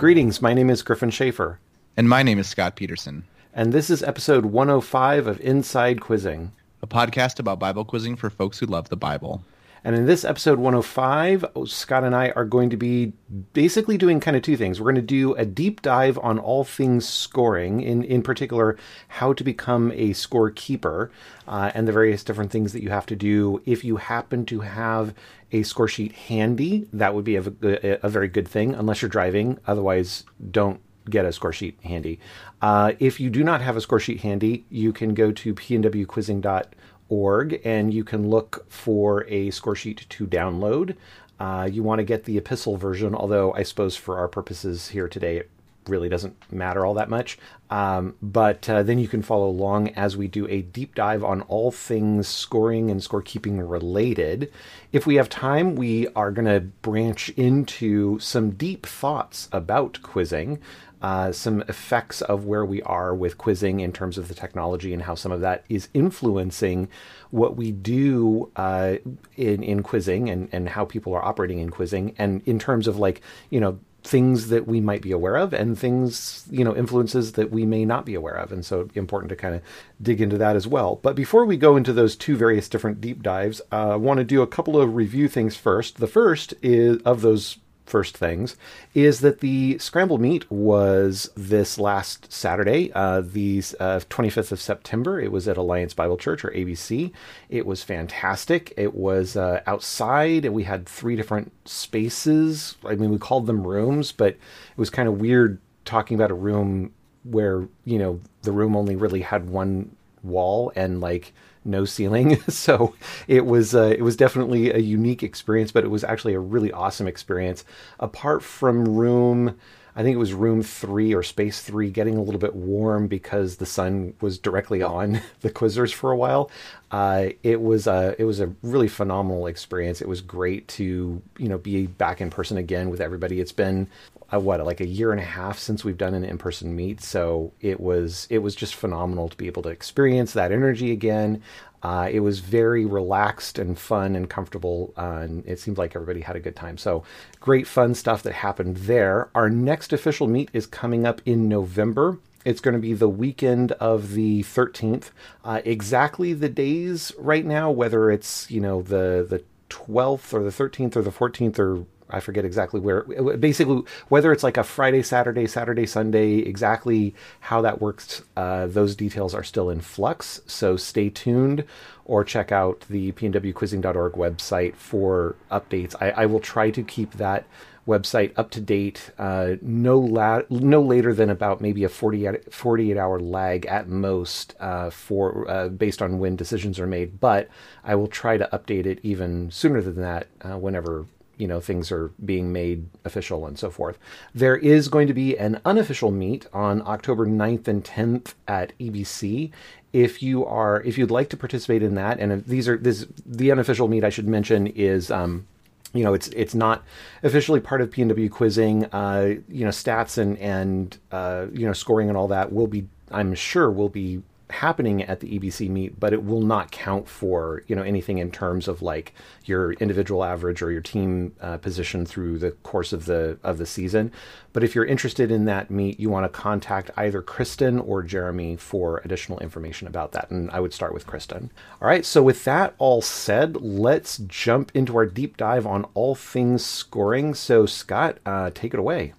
Greetings, my name is Gryphon Shafer. And my name is Scott Peterson. And this is episode 105 of Inside Quizzing, a podcast about Bible quizzing for folks who love the Bible. And in this episode 105, Scott and I are going to be basically doing kind of two things. We're going to do a deep dive on all things scoring, in, in particular, how to become a scorekeeper uh, and the various different things that you have to do. If you happen to have a score sheet handy, that would be a, a, a very good thing, unless you're driving. Otherwise, don't get a score sheet handy. Uh, if you do not have a score sheet handy, you can go to pnwquizzing.com org, and you can look for a score sheet to download. Uh, you want to get the epistle version, although I suppose for our purposes here today, it really doesn't matter all that much. Um, but uh, then you can follow along as we do a deep dive on all things scoring and scorekeeping related. If we have time, we are going to branch into some deep thoughts about quizzing uh, some effects of where we are with quizzing in terms of the technology and how some of that is influencing what we do uh, in in quizzing and and how people are operating in quizzing. And in terms of like you know things that we might be aware of and things you know influences that we may not be aware of. And so important to kind of dig into that as well. But before we go into those two various different deep dives uh, i want to do a couple of review things first. The first is of those first things is that the scramble meet was this last Saturday, uh, the uh, 25th of September. It was at Alliance Bible Church or ABC. It was fantastic. It was uh, outside. And we had three different spaces. I mean, we called them rooms, but it was kind of weird talking about a room where you know the room only really had one wall and like no ceiling. so it was uh, it was definitely a unique experience, but it was actually a really awesome experience. Apart from room, I think it was room three or space three, getting a little bit warm because the sun was directly on the quizzers for a while. Uh, it was a it was a really phenomenal experience. It was great to you know be back in person again with everybody. It's been uh, what like a year and a half since we've done an in-person meet. So it was it was just phenomenal to be able to experience that energy again. Uh, it was very relaxed and fun and comfortable uh, and it seemed like everybody had a good time. So great fun stuff that happened there. Our next official meet is coming up in november. It's going to be the weekend of the 13th uh, exactly the days right now whether it's you know the the 12th or the 13th or the 14th or I forget exactly where. Basically, whether it's like a Friday, Saturday, Saturday, Sunday, exactly how that works, uh, those details are still in flux. So stay tuned or check out the pnwquizzing.org website for updates. I, I will try to keep that website up to date uh, no la- no later than about maybe a 48, 48 hour lag at most uh, for uh, based on when decisions are made but I will try to update it even sooner than that uh, whenever you know things are being made official and so forth. There is going to be an unofficial meet on October 9th and 10th at EBC. If you are if you'd like to participate in that, and these are this the unofficial meet I should mention is um, you know it's it's not officially part of PNW quizzing. Uh, you know stats and and uh, you know scoring and all that will be I'm sure will be happening at the EBC meet, but it will not count for you know anything in terms of like your individual average or your team uh, position through the course of the of the season. But if you're interested in that meet, you want to contact either Kristen or Jeremy for additional information about that. And I would start with Kristen. All right. So with that all said, let's jump into our deep dive on all things scoring. So Scott, uh, take it away.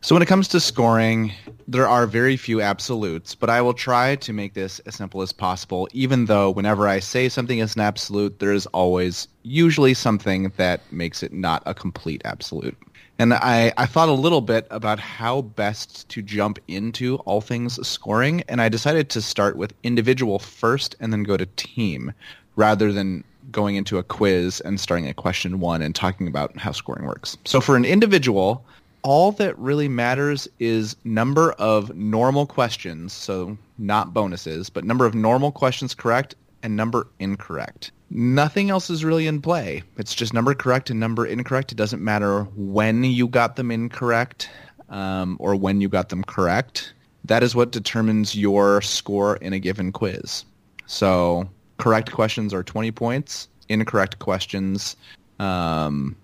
So when it comes to scoring, there are very few absolutes, but I will try to make this as simple as possible, even though whenever I say something is an absolute, there is always usually something that makes it not a complete absolute. And I, I thought a little bit about how best to jump into all things scoring, and I decided to start with individual first and then go to team, rather than going into a quiz and starting at question one and talking about how scoring works. So for an individual, all that really matters is number of normal questions, so not bonuses, but number of normal questions correct and number incorrect. Nothing else is really in play. It's just number correct and number incorrect. It doesn't matter when you got them incorrect um, or when you got them correct. That is what determines your score in a given quiz. So correct questions are 20 points. Incorrect questions um,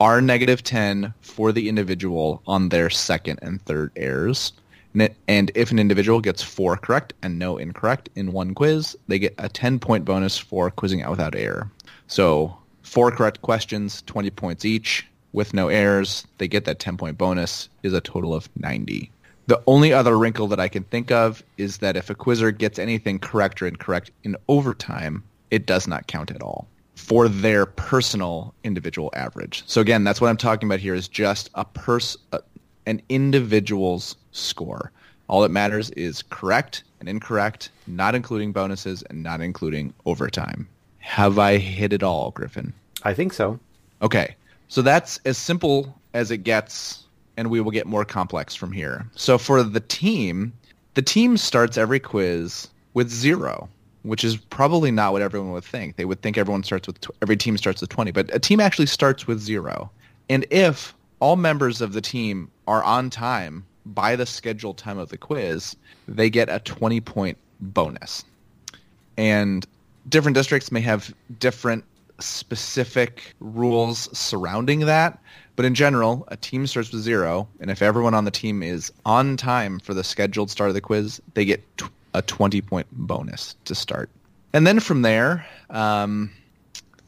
are negative 10 for the individual on their second and third errors. And if an individual gets four correct and no incorrect in one quiz, they get a 10 point bonus for quizzing out without error. So four correct questions, 20 points each. With no errors, they get that 10 point bonus is a total of 90. The only other wrinkle that I can think of is that if a quizzer gets anything correct or incorrect in overtime, it does not count at all for their personal individual average. So again, that's what I'm talking about here is just a pers- uh, an individual's score. All that matters is correct and incorrect, not including bonuses and not including overtime. Have I hit it all, Gryphon? I think so. Okay. So that's as simple as it gets, and we will get more complex from here. So for the team, the team starts every quiz with zero which is probably not what everyone would think. They would think everyone starts with tw- every team starts with 20, but a team actually starts with 0. And if all members of the team are on time by the scheduled time of the quiz, they get a 20 point bonus. And different districts may have different specific rules surrounding that, but in general, a team starts with 0, and if everyone on the team is on time for the scheduled start of the quiz, they get a 20 point bonus to start. And then from there, um,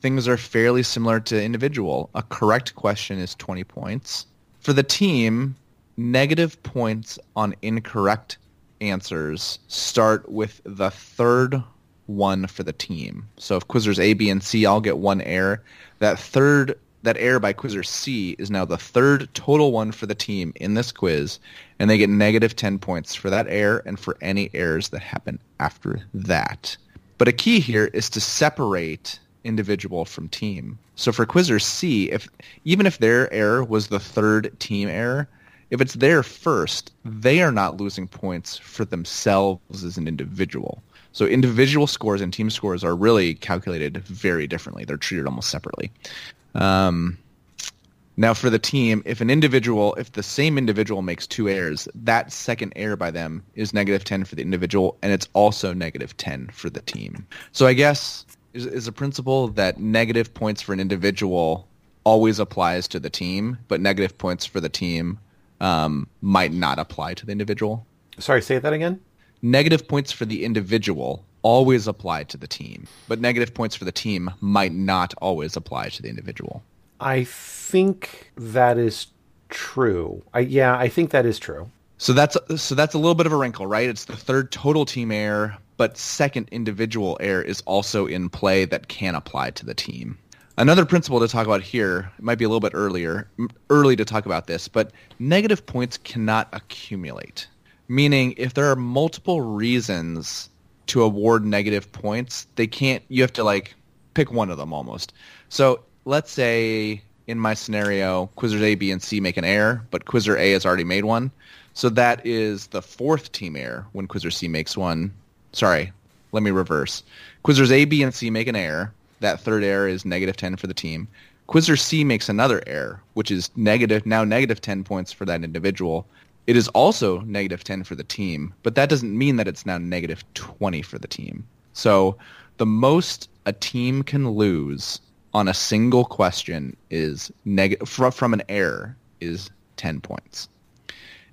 things are fairly similar to individual. A correct question is 20 points. For the team, negative points on incorrect answers start with the third one for the team. So if quizzers A, B, and C all get one error, that third that error by quizzer C is now the third total one for the team in this quiz, and they get negative 10 points for that error and for any errors that happen after that. But a key here is to separate individual from team. So for quizzer C, if even if their error was the third team error, if it's their first, they are not losing points for themselves as an individual. So individual scores and team scores are really calculated very differently. They're treated almost separately. Um, now for the team, if an individual, if the same individual makes two errors, that second error by them is negative 10 for the individual, and it's also negative 10 for the team. So I guess is, is a principle that negative points for an individual always applies to the team, but negative points for the team um, might not apply to the individual. Sorry, say that again. Negative points for the individual always apply to the team, but negative points for the team might not always apply to the individual. I think that is true. I, yeah, I think that is true. So that's so that's a little bit of a wrinkle, right? It's the third total team error, but second individual error is also in play that can apply to the team. Another principle to talk about here, it might be a little bit earlier, early to talk about this, but negative points cannot accumulate. Meaning if there are multiple reasons to award negative points, they can't. You have to like pick one of them almost. So let's say in my scenario, quizzers A, B, and C make an error, but quizzer A has already made one. So that is the fourth team error when quizzer C makes one. Sorry, let me reverse. Quizzers A, B, and C make an error. That third error is negative 10 for the team. Quizzer C makes another error, which is negative now negative 10 points for that individual. It is also negative 10 for the team, but that doesn't mean that it's now negative 20 for the team. So the most a team can lose on a single question is negative fr- from an error is 10 points.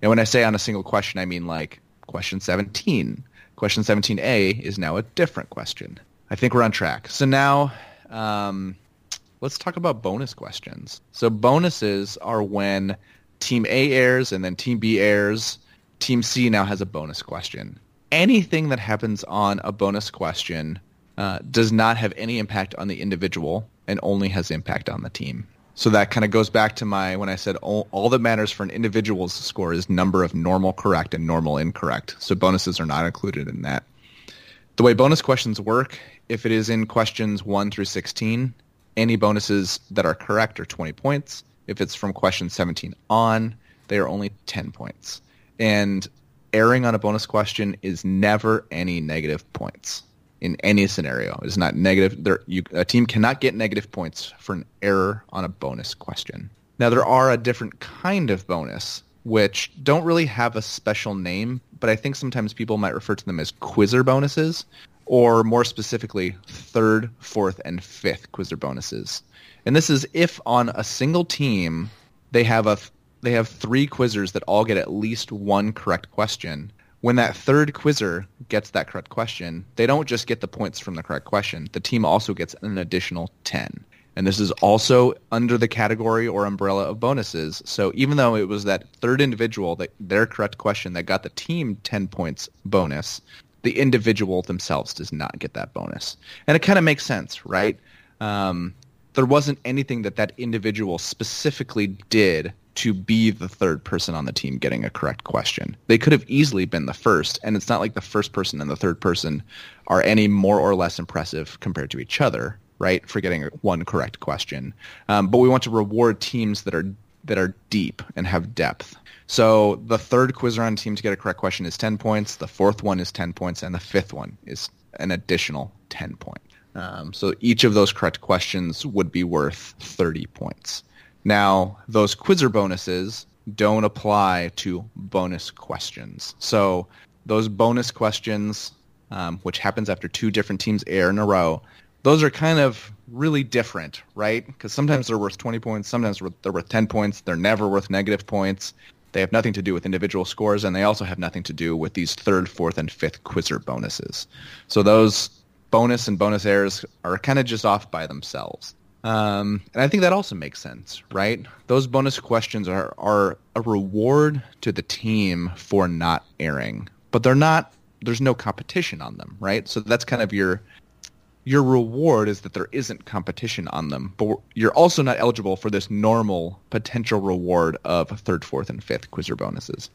And when I say on a single question, I mean like question 17. Question 17A is now a different question. I think we're on track. So now um, let's talk about bonus questions. So bonuses are when Team A airs and then Team B airs. Team C now has a bonus question. Anything that happens on a bonus question uh, does not have any impact on the individual and only has impact on the team. So that kind of goes back to my when I said all, all, that matters for an individual's score is number of normal correct and normal incorrect. So bonuses are not included in that. The way bonus questions work, if it is in questions 1 through 16, any bonuses that are correct are 20 points. If it's from question 17 on, they are only 10 points. And erring on a bonus question is never any negative points in any scenario. It's not negative. There, you, a team cannot get negative points for an error on a bonus question. Now, there are a different kind of bonus, which don't really have a special name, but I think sometimes people might refer to them as quizzer bonuses. or more specifically, third, fourth, and fifth quizzer bonuses. And this is if on a single team they have a they have three quizzers that all get at least one correct question. When that third quizzer gets that correct question, they don't just get the points from the correct question. The team also gets an additional 10. And this is also under the category or umbrella of bonuses. So even though it was that third individual, that their correct question that got the team 10 points bonus, the individual themselves does not get that bonus. And it kind of makes sense, right? Um, there wasn't anything that that individual specifically did to be the third person on the team getting a correct question. They could have easily been the first, and it's not like the first person and the third person are any more or less impressive compared to each other, right? For getting one correct question. Um, but we want to reward teams that are that are deep and have depth. So the third quizzer on team to get a correct question is 10 points. The fourth one is 10 points, and the fifth one is an additional 10 points. Um, so each of those correct questions would be worth 30 points. Now, those quizzer bonuses don't apply to bonus questions. So those bonus questions, um, which happens after two different teams air in a row, those are kind of really different, right? Because sometimes they're worth 20 points, sometimes they're worth 10 points. They're never worth negative points. They have nothing to do with individual scores, and they also have nothing to do with these third, fourth, and fifth quizzer bonuses. So those bonus and bonus errors are kind of just off by themselves. Um, and I think that also makes sense, right? Those bonus questions are, are a reward to the team for not airing, but they're not. There's no competition on them, right? So that's kind of your your reward is that there isn't competition on them, but you're also not eligible for this normal potential reward of third, fourth, and fifth quizzer bonuses.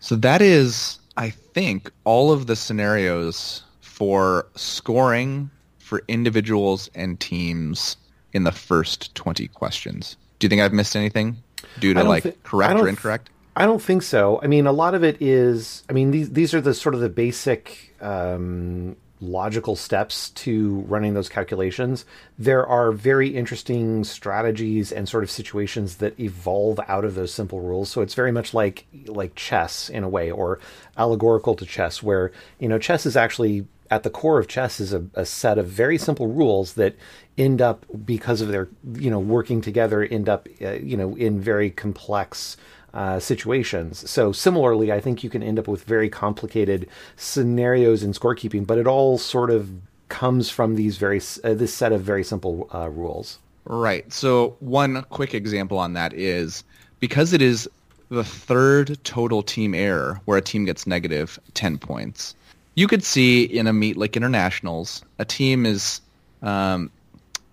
So that is, I think, all of the scenarios for scoring for individuals and teams in the first 20 questions. Do you think I've missed anything due to like th- correct or incorrect? I don't think so. I mean, a lot of it is. I mean, these these are the sort of the basic um, logical steps to running those calculations. There are very interesting strategies and sort of situations that evolve out of those simple rules. So it's very much like like chess in a way, or allegorical to chess, where you know chess is actually at the core of chess is a, a, set of very simple rules that end up because of their you know working together end up uh, you know in very complex uh, situations. So similarly, I think you can end up with very complicated scenarios in scorekeeping, but it all sort of comes from these very uh, this set of very simple uh, rules. Right. So one quick example on that is because it is the third total team error where a team gets negative 10 points you could see in a meet like internationals, a team is um,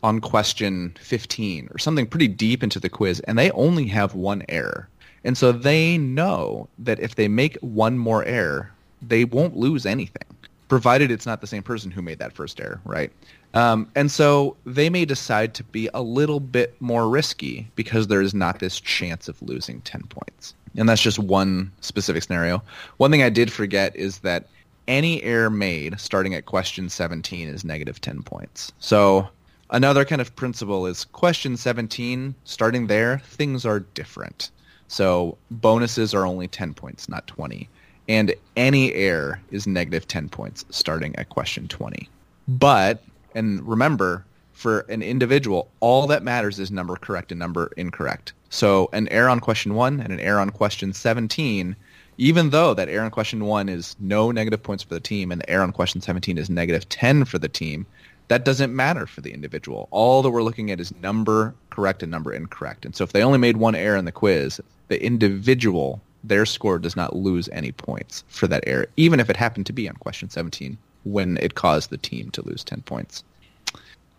on question 15 or something pretty deep into the quiz, and they only have one error. And so they know that if they make one more error, they won't lose anything, provided it's not the same person who made that first error, right? Um, and so they may decide to be a little bit more risky because there is not this chance of losing 10 points. And that's just one specific scenario. One thing I did forget is that any error made starting at question 17 is negative 10 points. So another kind of principle is question 17, starting there, things are different. So bonuses are only 10 points, not 20. And any error is negative 10 points starting at question 20. But, and remember, for an individual, all that matters is number correct and number incorrect. So an error on question 1 and an error on question 17 even though that error on question one is no negative points for the team and the error on question 17 is negative 10 for the team, that doesn't matter for the individual. All that we're looking at is number correct and number incorrect. And so if they only made one error in the quiz, the individual, their score does not lose any points for that error, even if it happened to be on question 17 when it caused the team to lose 10 points.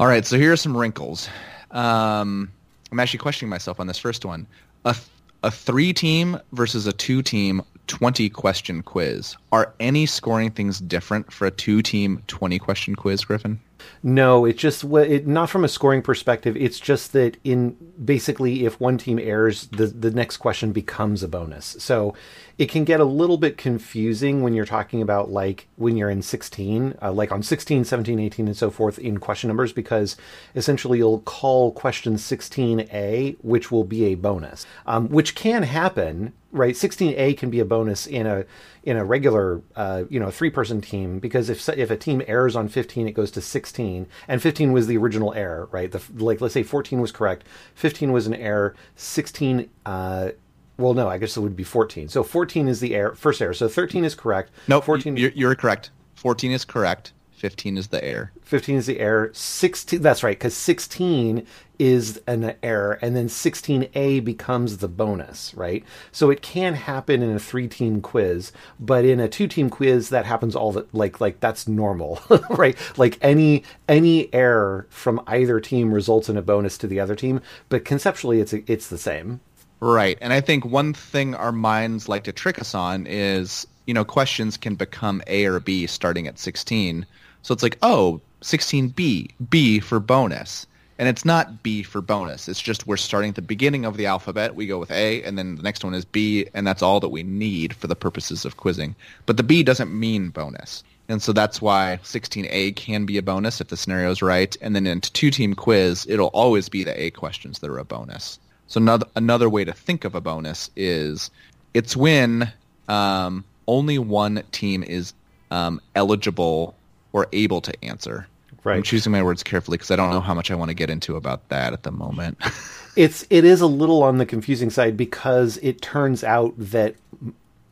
All right, so here are some wrinkles. Um, I'm actually questioning myself on this first one. A, a three team versus a two team 20 question quiz. Are any scoring things different for a two team 20 question quiz, Gryphon? No, it's just it, not from a scoring perspective. It's just that in basically, if one team errs, the the next question becomes a bonus. So it can get a little bit confusing when you're talking about like when you're in 16, uh, like on 16, 17, 18, and so forth in question numbers, because essentially you'll call question 16A, which will be a bonus, um, which can happen right 16a can be a bonus in a in a regular uh, you know three person team because if if a team errors on 15 it goes to 16 and 15 was the original error right? The like let's say 14 was correct 15 was an error 16 uh, well no i guess it would be 14 so 14 is the error first error. So 13 is correct. No 14 you're, you're correct. 14 is correct 15 is the error 15 is the error 16 that's right because 16 is an error and then 16a becomes the bonus right? So it can happen in a three team quiz but in a two team quiz that happens all the like like that's normal right? Like any any error from either team results in a bonus to the other team but conceptually it's it's the same. Right and i think one thing our minds like to trick us on is you know questions can become a or b starting at 16 so it's like oh 16b b for bonus and it's not B for bonus. It's just we're starting at the beginning of the alphabet. We go with A, and then the next one is B, and that's all that we need for the purposes of quizzing. But the B doesn't mean bonus. And so that's why 16A can be a bonus if the scenario is right. And then in two-team quiz, it'll always be the A questions that are a bonus. So another, another way to think of a bonus is it's when um, only one team is um, eligible or able to answer. Right. I'm choosing my words carefully because I don't know how much I want to get into about that at the moment. it's it is a little on the confusing side because it turns out that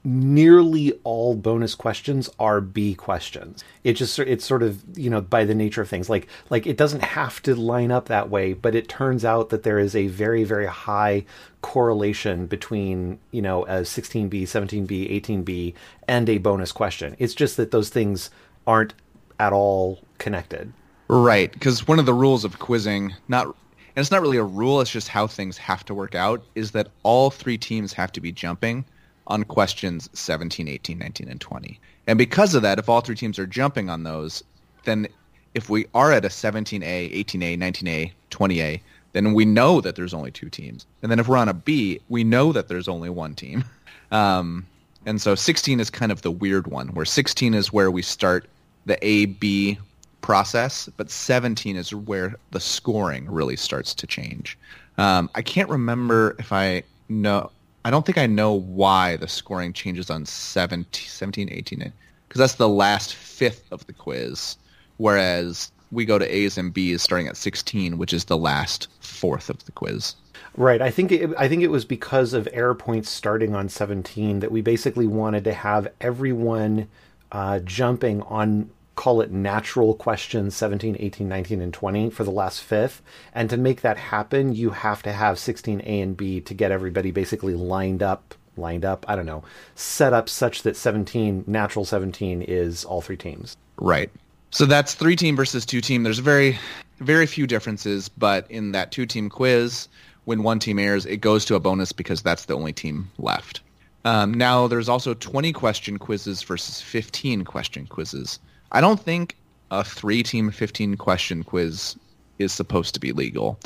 nearly all bonus questions are B questions. It just it's sort of you know by the nature of things like like it doesn't have to line up that way, but it turns out that there is a very very high correlation between you know a 16B, 17B, 18B, and a bonus question. It's just that those things aren't at all connected. Right, because one of the rules of quizzing, not and it's not really a rule, it's just how things have to work out, is that all three teams have to be jumping on questions 17, 18, 19, and 20. And because of that, if all three teams are jumping on those, then if we are at a 17A, 18A, 19A, 20A, then we know that there's only two teams. And then if we're on a B, we know that there's only one team. Um, and so 16 is kind of the weird one, where 16 is where we start the A, B, process, but 17 is where the scoring really starts to change. Um, I can't remember if I know. I don't think I know why the scoring changes on 17, 17 18, because that's the last fifth of the quiz, whereas we go to A's and B's starting at 16, which is the last fourth of the quiz. Right. I think it, I think it was because of error points starting on 17 that we basically wanted to have everyone uh, jumping on call it natural questions 17, 18, 19, and 20 for the last fifth. And to make that happen, you have to have 16 A and B to get everybody basically lined up, lined up, I don't know, set up such that 17, natural 17 is all three teams. Right. So that's three team versus two team. There's very, very few differences, but in that two team quiz, when one team airs, it goes to a bonus because that's the only team left. Um, now, there's also 20 question quizzes versus 15 question quizzes. I don't think a three-team 15-question quiz is supposed to be legal.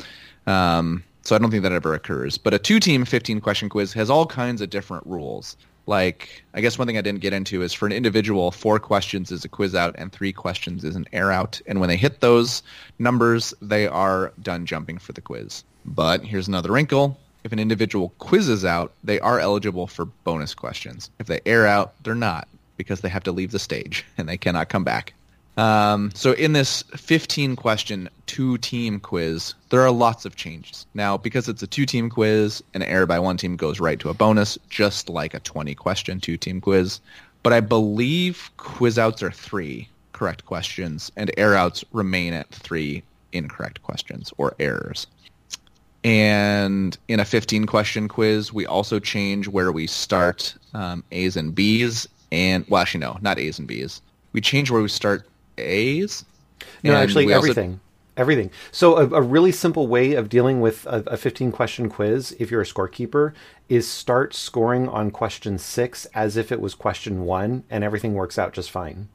Um, so I don't think that ever occurs. But a two-team 15-question quiz has all kinds of different rules. Like, I guess one thing I didn't get into is for an individual, four questions is a quiz out and three questions is an air out. And when they hit those numbers, they are done jumping for the quiz. But here's another wrinkle. If an individual quizzes out, they are eligible for bonus questions. If they air out, they're not because they have to leave the stage and they cannot come back. Um, so in this 15 question two team quiz, there are lots of changes. Now, because it's a two team quiz, an error by one team goes right to a bonus, just like a 20 question two team quiz. But I believe quiz outs are three correct questions and air outs remain at three incorrect questions or errors. And in a 15 question quiz, we also change where we start um, A's and B's and well, actually, no, not A's and B's. We change where we start A's. No, actually, everything. Also... Everything. So, a, a, really simple way of dealing with a, a 15 question quiz, if you're a scorekeeper, is start scoring on question six as if it was question one, and everything works out just fine.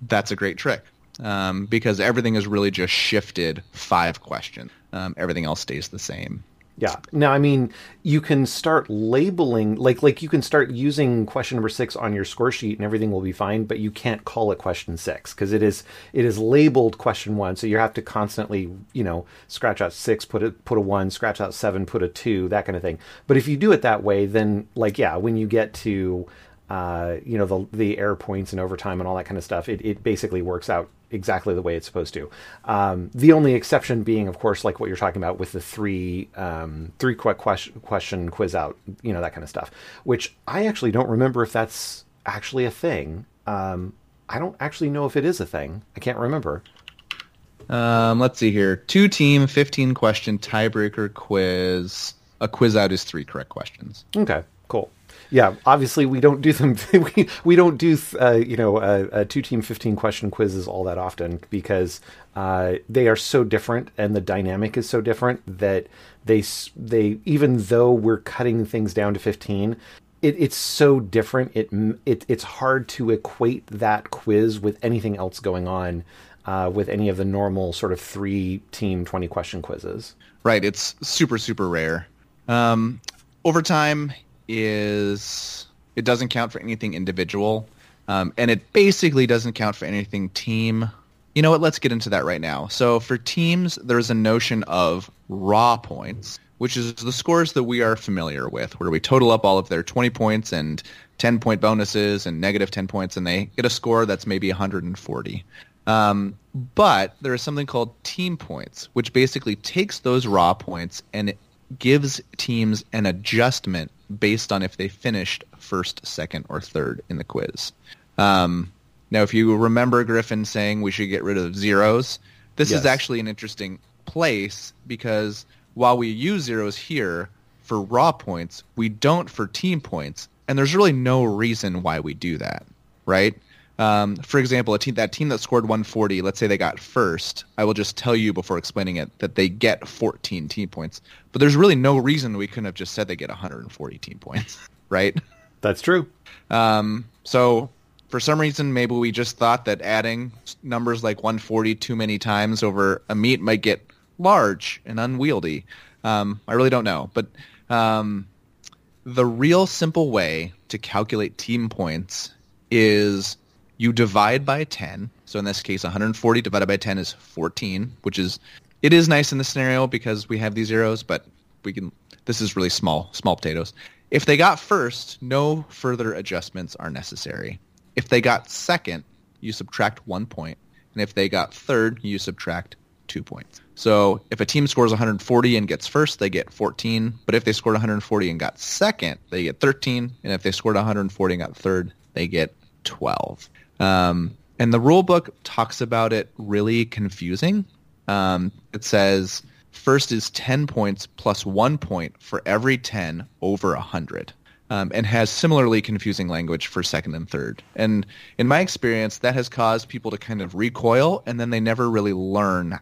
That's a great trick. um, because everything is really just shifted five questions. Um, everything else stays the same. Yeah. Now, I mean, you can start labeling, like, like you can start using question number six on your score sheet, and everything will be fine. But you can't call it question six because it is it is labeled question one. So you have to constantly, you know, scratch out six, put a put a one, scratch out seven, put a two, that kind of thing. But if you do it that way, then like, yeah, when you get to uh, you know the the error points and overtime and all that kind of stuff, it, it basically works out exactly the way it's supposed to. Um, the only exception being, of course, like what you're talking about with the three um, three quick question, question quiz out, you know that kind of stuff. Which I actually don't remember if that's actually a thing. Um, I don't actually know if it is a thing. I can't remember. Um, let's see here. Two team, 15 question tiebreaker quiz. A quiz out is three correct questions. Okay, cool yeah, obviously we don't do them. we, we don't do uh, you know a, a two team fifteen question quizzes all that often because uh, they are so different and the dynamic is so different that they they even though we're cutting things down to fifteen, it, it's so different. It, it it's hard to equate that quiz with anything else going on uh, with any of the normal sort of three team twenty question quizzes. Right. It's super super rare. Um, over time, is it doesn't count for anything individual, um, and it basically doesn't count for anything team. You know what? Let's get into that right now. So for teams, there's a notion of raw points, which is the scores that we are familiar with, where we total up all of their 20 points and 10 point bonuses and negative 10 points, and they get a score that's maybe 140. Um, but there is something called team points, which basically takes those raw points and gives teams an adjustment based on if they finished first, second, or third in the quiz. Um, now, if you remember Gryphon saying we should get rid of zeros, this yes. is actually an interesting place because while we use zeros here for raw points, we don't for team points, and there's really no reason why we do that, right? Um, for example, a team that team that scored 140, let's say they got first. I will just tell you before explaining it that they get 14 team points. But there's really no reason we couldn't have just said they get 140 team points, right? That's true. Um, so for some reason, maybe we just thought that adding numbers like 140 too many times over a meet might get large and unwieldy. Um, I really don't know, but um, the real simple way to calculate team points is you divide by 10. So in this case, 140 divided by 10 is 14, which is it is nice in this scenario because we have these zeros, but we can. This is really small, small potatoes. If they got first, no further adjustments are necessary. If they got second, you subtract one point, and if they got third, you subtract two points. So if a team scores 140 and gets first, they get 14. But if they scored 140 and got second, they get 13. And if they scored 140 and got third, they get 12. Um, and the rule book talks about it really confusing. Um, it says first is 10 points plus one point for every 10 over 100. Um, and has similarly confusing language for second and third. And in my experience, that has caused people to kind of recoil, and then they never really learn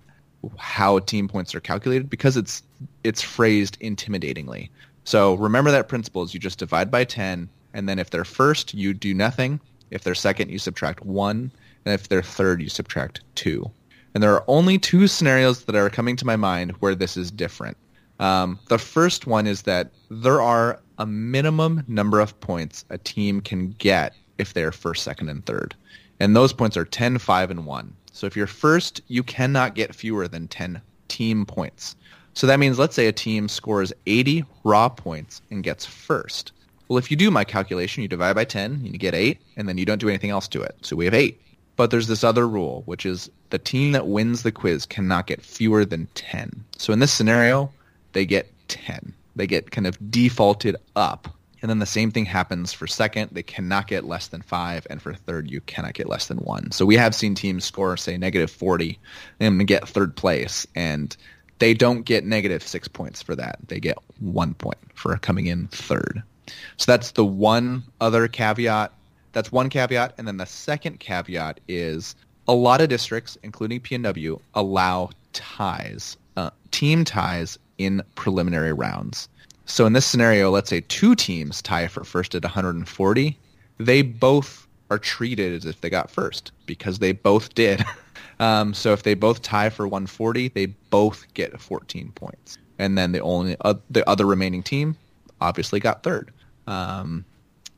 how team points are calculated because it's it's phrased intimidatingly. So remember that principle is you just divide by 10, and then if they're first, you do nothing. If they're second, you subtract one, and if they're third, you subtract two. And there are only two scenarios that are coming to my mind where this is different. Um, the first one is that there are a minimum number of points a team can get if they're first, second, and third. And those points are 10, 5, and 1. So if you're first, you cannot get fewer than 10 team points. So that means let's say a team scores 80 raw points and gets first. Well, if you do my calculation, you divide by 10, and you get 8, and then you don't do anything else to it. So we have 8. But there's this other rule, which is the team that wins the quiz cannot get fewer than 10. So in this scenario, they get 10. They get kind of defaulted up. And then the same thing happens for second. They cannot get less than five. And for third, you cannot get less than one. So we have seen teams score, say, negative 40 and get third place. And they don't get negative six points for that. They get one point for coming in third. So that's the one other caveat. That's one caveat. And then the second caveat is a lot of districts, including PNW, allow ties, uh, team ties in preliminary rounds. So in this scenario, let's say two teams tie for first at 140. They both are treated as if they got first because they both did. Um, so if they both tie for 140, they both get 14 points, and then the only uh, the other remaining team obviously got third, um,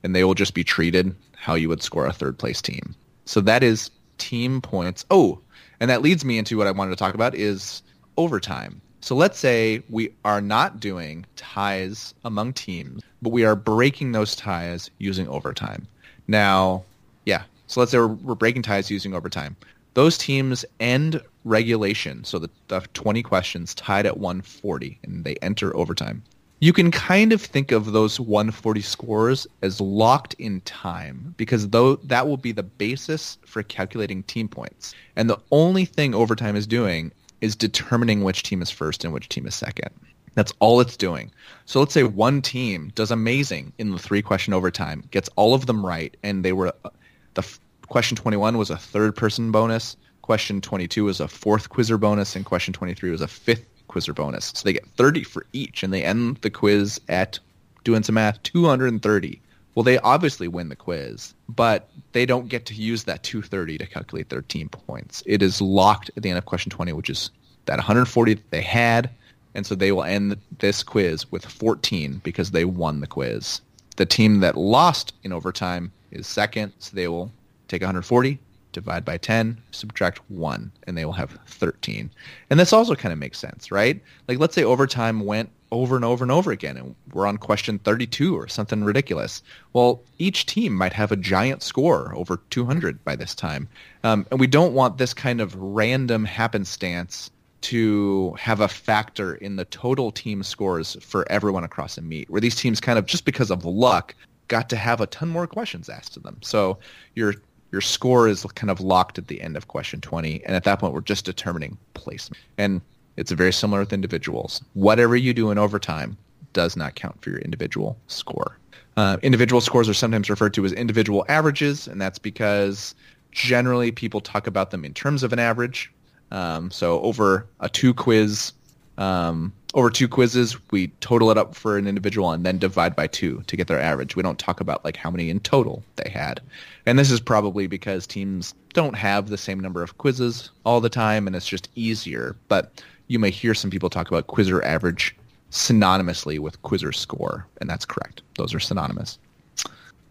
and they will just be treated how you would score a third place team. So that is team points. Oh, and that leads me into what I wanted to talk about is overtime. So let's say we are not doing ties among teams, but we are breaking those ties using overtime. Now, yeah. So let's say we're, we're breaking ties using overtime. Those teams end regulation, so the, the 20 questions tied at 140, and they enter overtime. You can kind of think of those 140 scores as locked in time because though that will be the basis for calculating team points. And the only thing overtime is doing is determining which team is first and which team is second. That's all it's doing. So let's say one team does amazing in the three question overtime, gets all of them right, and they were uh, the question 21 was a third person bonus, question 22 was a fourth quizzer bonus, and question 23 was a fifth quizzer bonus. So they get 30 for each, and they end the quiz at doing some math 230. Well, they obviously win the quiz, but they don't get to use that 230 to calculate their team points. It is locked at the end of question 20, which is that 140 that they had, and so they will end this quiz with 14 because they won the quiz. The team that lost in overtime is second, so they will take 140, divide by 10, subtract 1, and they will have 13. And this also kind of makes sense, right? Like let's say overtime went over and over and over again and we're on question 32 or something ridiculous. Well, each team might have a giant score over 200 by this time. Um, and we don't want this kind of random happenstance to have a factor in the total team scores for everyone across a meet, where these teams kind of just because of luck got to have a ton more questions asked to them. So your your score is kind of locked at the end of question 20, and at that point we're just determining placement. And it's very similar with individuals. Whatever you do in overtime does not count for your individual score. Uh, individual scores are sometimes referred to as individual averages, and that's because generally people talk about them in terms of an average. Um, so over a two quiz um, over two quizzes, we total it up for an individual and then divide by two to get their average. We don't talk about like how many in total they had. And this is probably because teams don't have the same number of quizzes all the time and it's just easier. But you may hear some people talk about quizzer average synonymously with quizzer score, and that's correct. Those are synonymous.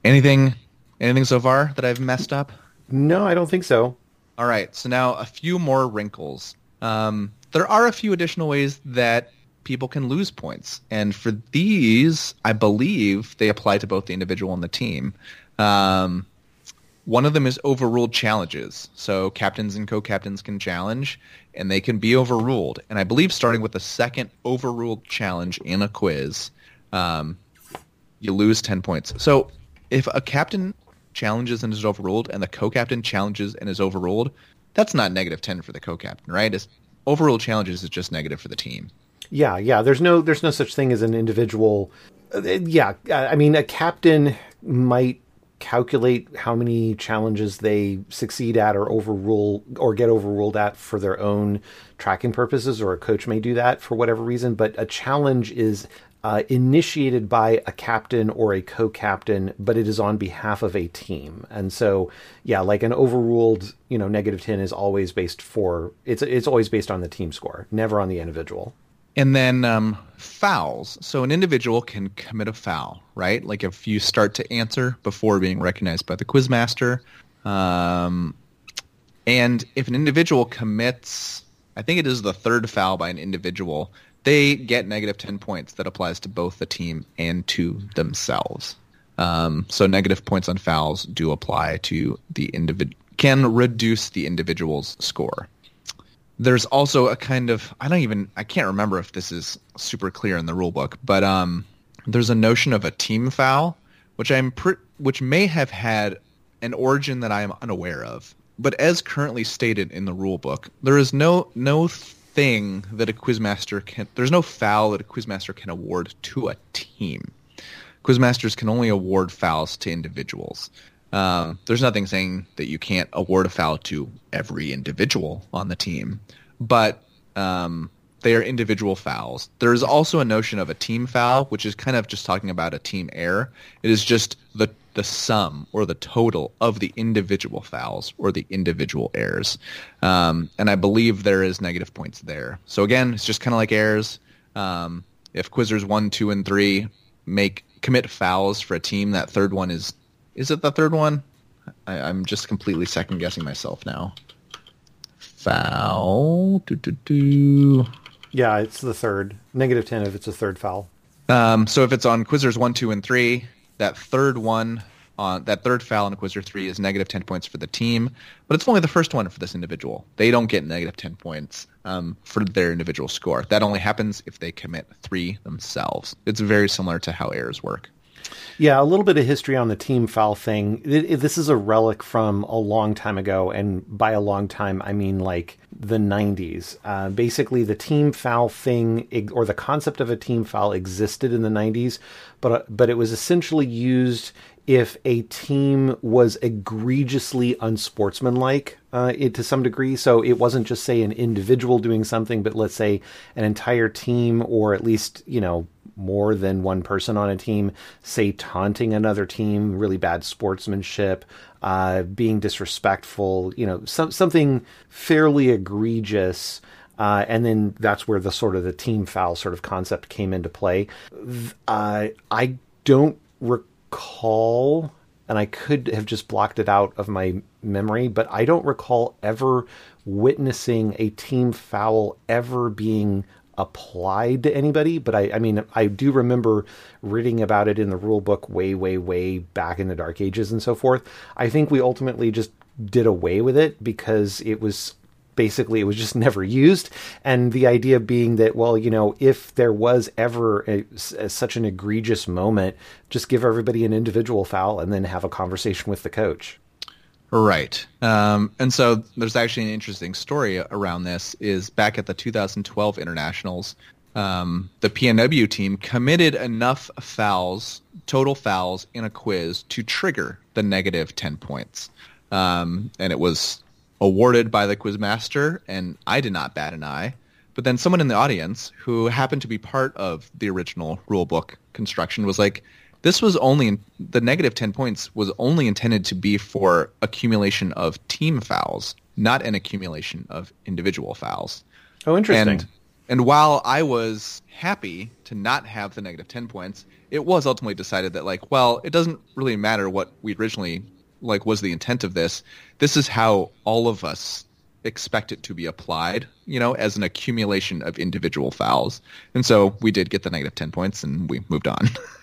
Anything anything so far that I've messed up? No, I don't think so. All right, so now a few more wrinkles. Um, there are a few additional ways that people can lose points. And for these, I believe they apply to both the individual and the team. Um, one of them is overruled challenges. So captains and co-captains can challenge, and they can be overruled. And I believe starting with the second overruled challenge in a quiz, um, you lose 10 points. So if a captain challenges and is overruled, and the co-captain challenges and is overruled, that's not negative 10 for the co-captain, right? It's, overruled challenges is just negative for the team. Yeah, yeah. There's no there's no such thing as an individual. Uh, yeah, I mean, a captain might calculate how many challenges they succeed at or overrule or get overruled at for their own tracking purposes, or a coach may do that for whatever reason. But a challenge is uh, initiated by a captain or a co-captain, but it is on behalf of a team. And so, yeah, like an overruled, you know, negative ten is always based for it's it's always based on the team score, never on the individual. And then um, fouls. So an individual can commit a foul, right? Like if you start to answer before being recognized by the quizmaster. Um, and if an individual commits, I think it is the third foul by an individual, they get negative 10 points that applies to both the team and to themselves. Um, so negative points on fouls do apply to the individual, can reduce the individual's score there's also a kind of I don't even I can't remember if this is super clear in the rule book, but um, there's a notion of a team foul, which I'm which may have had an origin that I am unaware of. But as currently stated in the rule book, there is no no thing that a quizmaster can there's no foul that a quizmaster can award to a team. Quizmasters can only award fouls to individuals. Um, there's nothing saying that you can't award a foul to every individual on the team, but um, they are individual fouls. There is also a notion of a team foul, which is kind of just talking about a team error. It is just the the sum or the total of the individual fouls or the individual errors. Um, and I believe there is negative points there. So again, it's just kind of like errors. Um, if Quizzers one, two, and three make commit fouls for a team, that third one is is it the third one? I, I'm just completely second guessing myself now. Foul. Yeah, it's the third. Negative 10 if it's a third foul. Um, so if it's on Quizzers one, two, and three, that third one on that third foul on Quizzer three is negative ten points for the team, but it's only the first one for this individual. They don't get negative ten points um, for their individual score. That only happens if they commit three themselves. It's very similar to how errors work. Yeah, a little bit of history on the team foul thing. This is a relic from a long time ago, and by a long time, I mean like the 90s. Uh, basically, the team foul thing, or the concept of a team foul, existed in the 90s, but uh, but it was essentially used if a team was egregiously unsportsmanlike uh, it, to some degree. So it wasn't just say an individual doing something, but let's say an entire team, or at least you know more than one person on a team, say taunting another team, really bad sportsmanship, uh, being disrespectful, you know, some, something fairly egregious. Uh, and then that's where the sort of the team foul sort of concept came into play. Uh, I don't recall, and I could have just blocked it out of my memory, but I don't recall ever witnessing a team foul ever being applied to anybody, but I, I mean, I do remember reading about it in the rule book way, way, way back in the dark ages and so forth. I think we ultimately just did away with it because it was basically it was just never used and the idea being that well you know if there was ever a, a, such an egregious moment just give everybody an individual foul and then have a conversation with the coach Right. Um, and so there's actually an interesting story around this is back at the 2012 internationals, um, the PNW team committed enough fouls, total fouls in a quiz to trigger the negative 10 points. Um, and it was awarded by the quizmaster and I did not bat an eye. But then someone in the audience who happened to be part of the original rulebook construction was like, this was only the negative 10 points was only intended to be for accumulation of team fouls, not an accumulation of individual fouls. Oh, interesting. And, and while I was happy to not have the negative 10 points, it was ultimately decided that like, well, it doesn't really matter what we originally like was the intent of this. This is how all of us expect it to be applied, you know, as an accumulation of individual fouls. And so we did get the negative 10 points and we moved on.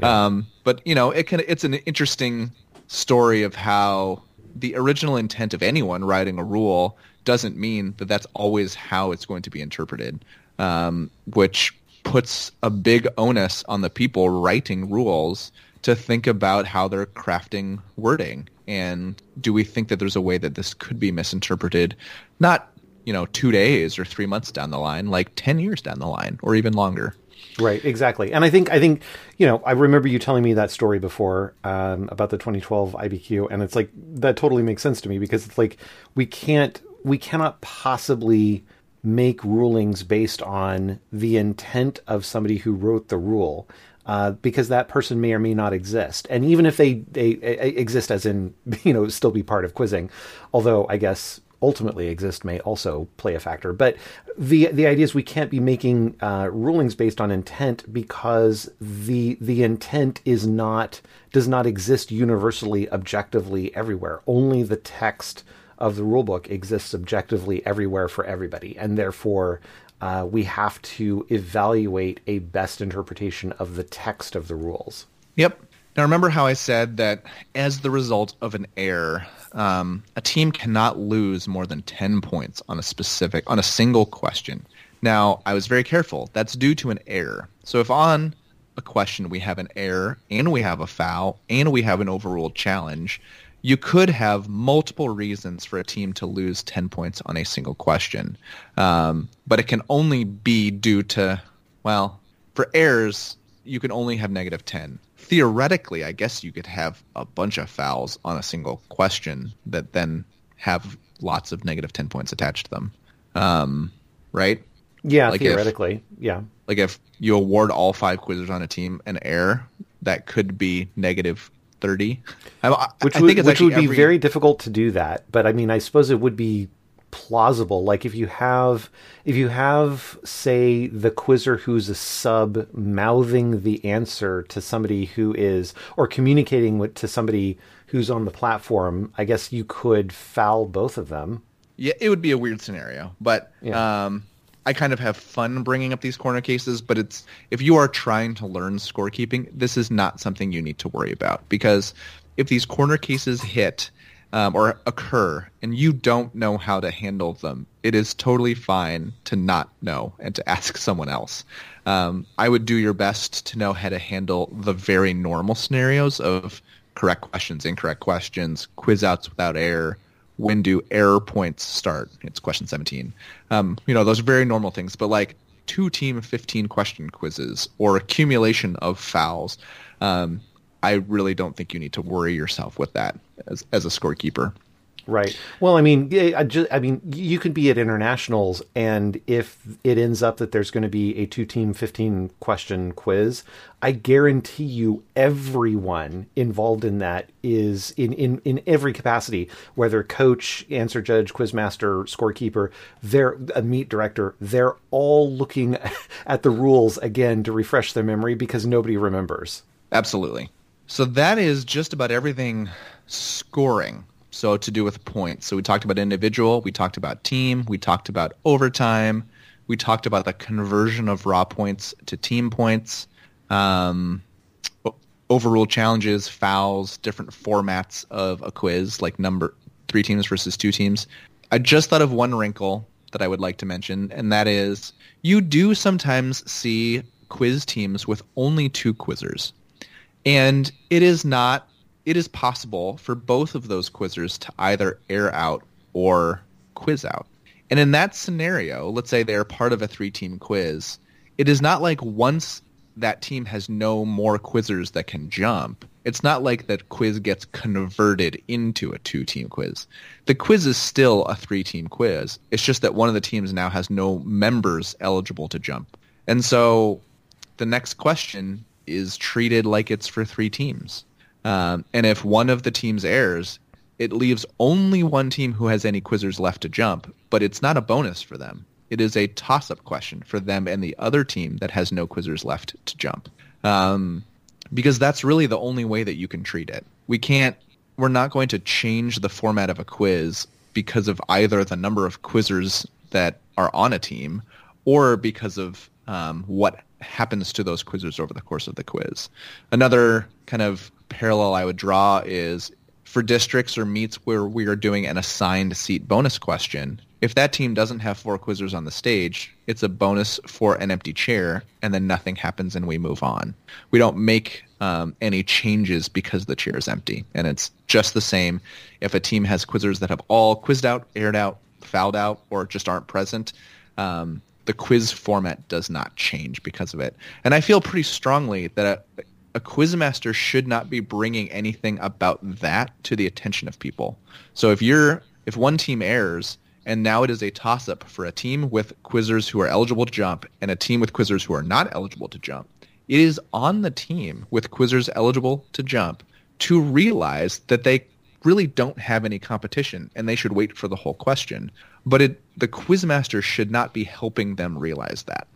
Yeah. Um, but you know, it can it's an interesting story of how the original intent of anyone writing a rule doesn't mean that that's always how it's going to be interpreted, um, which puts a big onus on the people writing rules to think about how they're crafting wording. And do we think that there's a way that this could be misinterpreted, not you know two days or three months down the line, like ten years down the line, or even longer? Right, exactly. And I think I think you know I remember you telling me that story before um, about the 2012 IBQ, and it's like that totally makes sense to me because it's like we can't we cannot possibly make rulings based on the intent of somebody who wrote the rule. Uh, because that person may or may not exist, and even if they, they, they exist as in you know still be part of quizzing, although I guess ultimately exist may also play a factor. But the the idea is we can't be making uh, rulings based on intent because the the intent is not does not exist universally objectively everywhere. Only the text of the rulebook exists objectively everywhere for everybody, and therefore. Uh, we have to evaluate a best interpretation of the text of the rules. Yep. Now remember how I said that as the result of an error, um, a team cannot lose more than 10 points on a specific, on a single question. Now, I was very careful. That's due to an error. So if on a question we have an error and we have a foul and we have an overruled challenge, you could have multiple reasons for a team to lose 10 points on a single question. Um, but it can only be due to, well, for errors, you can only have negative 10 theoretically, I guess you could have a bunch of fouls on a single question that then have lots of negative 10 points attached to them. Um, right? Yeah, Like if- theoretically. yeah. Like if you award all five quizzers on a team an error, that could be negative thirty. I, I, Which I would, which would be every- very difficult to do that. But I mean, I suppose it would be plausible. Like if you have, if you have, say, the quizzer who's a sub mouthing the answer to somebody who is, or communicating with to somebody who's on the platform, I guess you could foul both of them. Yeah, it would be a weird scenario, but Yeah. um, I kind of have fun bringing up these corner cases. But it's if you are trying to learn scorekeeping, this is not something you need to worry about because if these corner cases hit um, or occur and you don't know how to handle them, it is totally fine to not know and to ask someone else. Um, I would do your best to know how to handle the very normal scenarios of correct questions, incorrect questions, quiz outs without error, when do error points start? It's question 17. Um, you know, those are very normal things, but like two team 15 question quizzes or accumulation of fouls, um, I really don't think you need to worry yourself with that as, as a scorekeeper. Right. Well, I mean, I, just, I mean, you could be at internationals, and if it ends up that there's going to be a two-team, fifteen question quiz, I guarantee you, everyone involved in that is in in in every capacity, whether coach, answer judge, quizmaster, scorekeeper, they're a meet director, they're all looking at the rules again to refresh their memory because nobody remembers. Absolutely. So that is just about everything scoring. So to do with points. So we talked about individual, we talked about team, we talked about overtime, we talked about the conversion of raw points to team points, um, o- overruled challenges, fouls, different formats of a quiz, like number three teams versus two teams. I just thought of one wrinkle that I would like to mention, and that is you do sometimes see quiz teams with only two quizzers. And it is not, it is possible for both of those quizzers to either air out or quiz out. And in that scenario, let's say they're part of a three team quiz, it is not like once that team has no more quizzers that can jump, it's not like that quiz gets converted into a two team quiz. The quiz is still a three team quiz. It's just that one of the teams now has no members eligible to jump. And so the next question is treated like it's for three teams. Um, and if one of the teams errs, it leaves only one team who has any quizzers left to jump, but it's not a bonus for them. It is a toss-up question for them and the other team that has no quizzers left to jump. Um, because that's really the only way that you can treat it. We can't, we're not going to change the format of a quiz because of either the number of quizzers that are on a team or because of um, what happens to those quizzers over the course of the quiz. Another kind of parallel I would draw is for districts or meets where we are doing an assigned seat bonus question. If that team doesn't have four quizzers on the stage, it's a bonus for an empty chair, and then nothing happens and we move on. We don't make um, any changes because the chair is empty, and it's just the same if a team has quizzers that have all quizzed out, aired out, fouled out, or just aren't present. Um, the quiz format does not change because of it. And I feel pretty strongly that a, quizmaster should not be bringing anything about that to the attention of people. So if you're if one team errs and now it is a toss up for a team with quizzers who are eligible to jump and a team with quizzers who are not eligible to jump, it is on the team with quizzers eligible to jump to realize that they really don't have any competition and they should wait for the whole question. But it, the quizmaster should not be helping them realize that.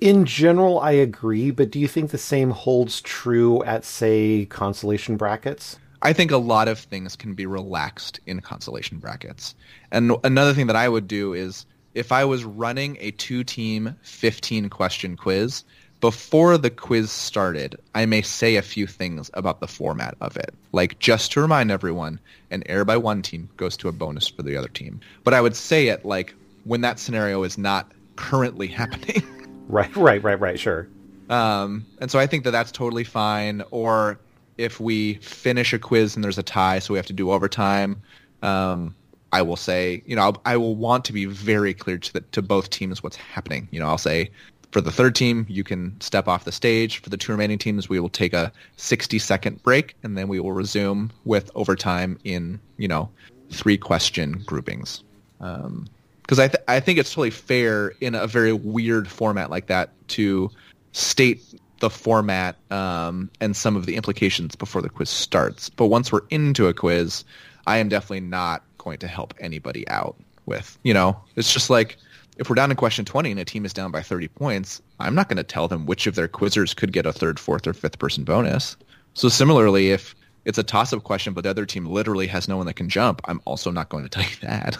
In general, I agree, but do you think the same holds true at, say, consolation brackets? I think a lot of things can be relaxed in consolation brackets. And another thing that I would do is if I was running a two-team 15-question quiz, before the quiz started, I may say a few things about the format of it. Like just to remind everyone, an error by one team goes to a bonus for the other team. But I would say it like when that scenario is not currently happening. Right, right, right, right, sure. Um, and so I think that that's totally fine. Or if we finish a quiz and there's a tie, so we have to do overtime, um, I will say, you know, I'll, I will want to be very clear to, the, to both teams what's happening. You know, I'll say for the third team, you can step off the stage. For the two remaining teams, we will take a 60 second break and then we will resume with overtime in, you know, three question groupings. Um, because I th- I think it's totally fair in a very weird format like that to state the format um, and some of the implications before the quiz starts. But once we're into a quiz, I am definitely not going to help anybody out with. You know, it's just like if we're down in question 20 and a team is down by 30 points, I'm not going to tell them which of their quizzers could get a third, fourth, or fifth person bonus. So similarly, if it's a toss-up question, but the other team literally has no one that can jump, I'm also not going to tell you that.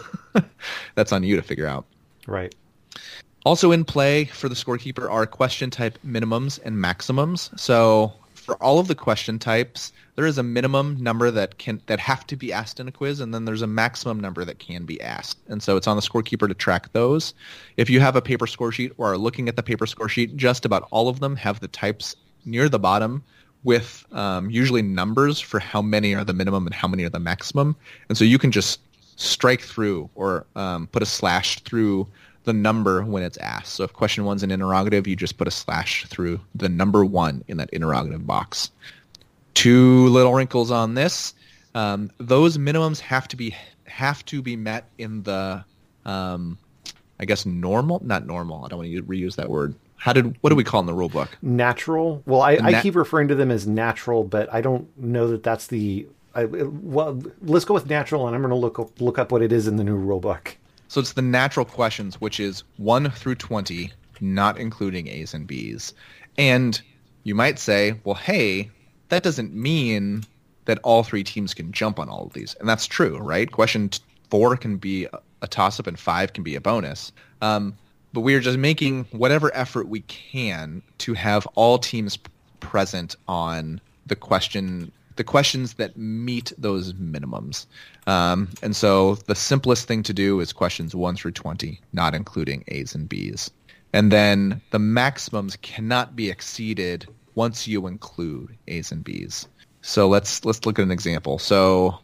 That's on you to figure out. Right. Also in play for the scorekeeper are question type minimums and maximums. So for all of the question types, there is a minimum number that can that have to be asked in a quiz, and then there's a maximum number that can be asked. And so it's on the scorekeeper to track those. If you have a paper score sheet or are looking at the paper score sheet, just about all of them have the types near the bottom with um, usually numbers for how many are the minimum and how many are the maximum. And so you can just strike through or um, put a slash through the number when it's asked. So if question one's an interrogative, you just put a slash through the number one in that interrogative box. Two little wrinkles on this. Um, those minimums have to be have to be met in the, um, I guess normal, not normal. I don't want to reuse that word. How did what do we call in the rule book? Natural. Well, I, I keep referring to them as natural, but I don't know that that's the. I, well, let's go with natural, and I'm going to look up, look up what it is in the new rule book. So it's the natural questions, which is one through twenty, not including A's and B's. And you might say, well, hey, that doesn't mean that all three teams can jump on all of these, and that's true, right? Question four can be a toss-up, and five can be a bonus. Um, but we are just making whatever effort we can to have all teams present on the question the questions that meet those minimums. Um, and so the simplest thing to do is questions 1 through 20, not including A's and B's. And then the maximums cannot be exceeded once you include A's and B's. So let's let's look at an example. So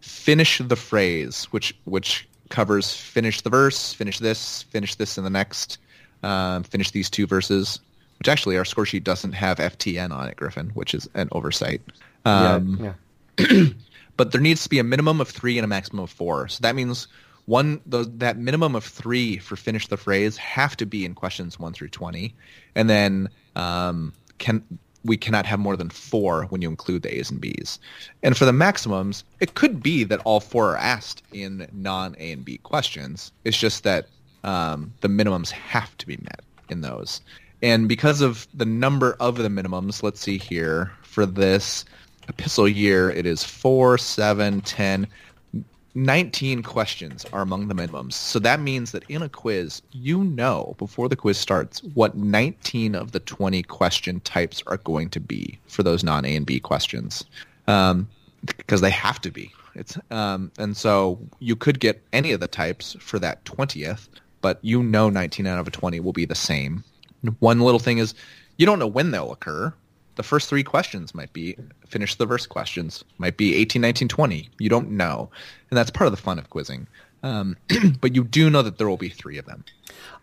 finish the phrase, which which covers finish the verse, finish this, finish this in the next, um, finish these two verses. Which actually, our score sheet doesn't have FTN on it, Gryphon, which is an oversight. Um, yeah, yeah. but there needs to be a minimum of three and a maximum of four. So that means one the, that minimum of three for finish the phrase have to be in questions one through twenty, and then um, can we cannot have more than four when you include the A's and B's. And for the maximums, it could be that all four are asked in non A and B questions. It's just that um, the minimums have to be met in those. And because of the number of the minimums, let's see here, for this epistle year, it is 4, 7, 10, 19 questions are among the minimums. So that means that in a quiz, you know before the quiz starts what 19 of the 20 question types are going to be for those non A and B questions, um, because they have to be. It's um, and so you could get any of the types for that 20th, but you know 19 out of a 20 will be the same. One little thing is you don't know when they'll occur the first three questions might be finish the verse questions might be 18 19 20 you don't know. And that's part of the fun of quizzing um, but you do know that there will be three of them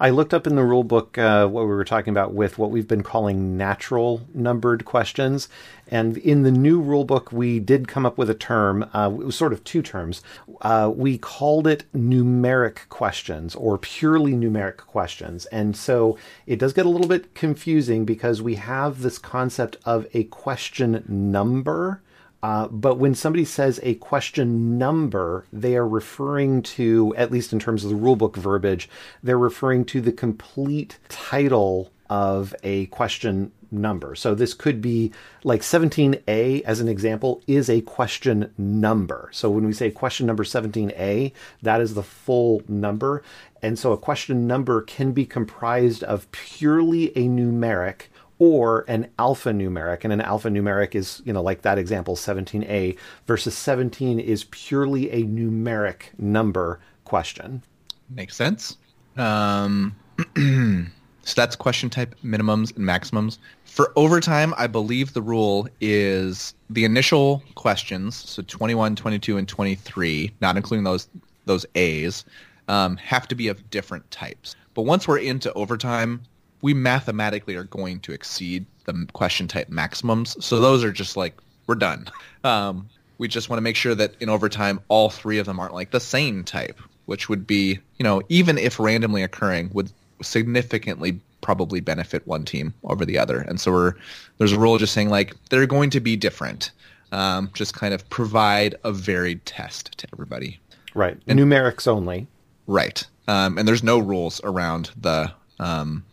I looked up in the rule book uh, what we were talking about with what we've been calling natural numbered questions. And in the new rule book, we did come up with a term, uh, it was sort of two terms. Uh, we called it numeric questions or purely numeric questions. And so it does get a little bit confusing because we have this concept of a question number uh, but when somebody says a question number, they are referring to, at least in terms of the rulebook verbiage, they're referring to the complete title of a question number. So this could be like 17A, as an example, is a question number. So when we say question number 17A, that is the full number. And so a question number can be comprised of purely a numeric or an alphanumeric. And an alphanumeric is, you know, like that example, 17a, versus 17 is purely a numeric number question. Makes sense. Um, so that's question type minimums and maximums. For overtime, I believe the rule is the initial questions, so 21, 22, and 23, not including those those A's, um, have to be of different types. But once we're into overtime, we mathematically are going to exceed the question type maximums. So those are just like we're done. Um, we just want to make sure that in overtime, all three of them aren't like the same type. which would be, you know, even if randomly occurring, would significantly probably benefit one team over the other. And so we're there's a rule just saying like they're going to be different. Um, just kind of provide a varied test to everybody. Right. And, Numerics only. Right. Um, and there's no rules around the um,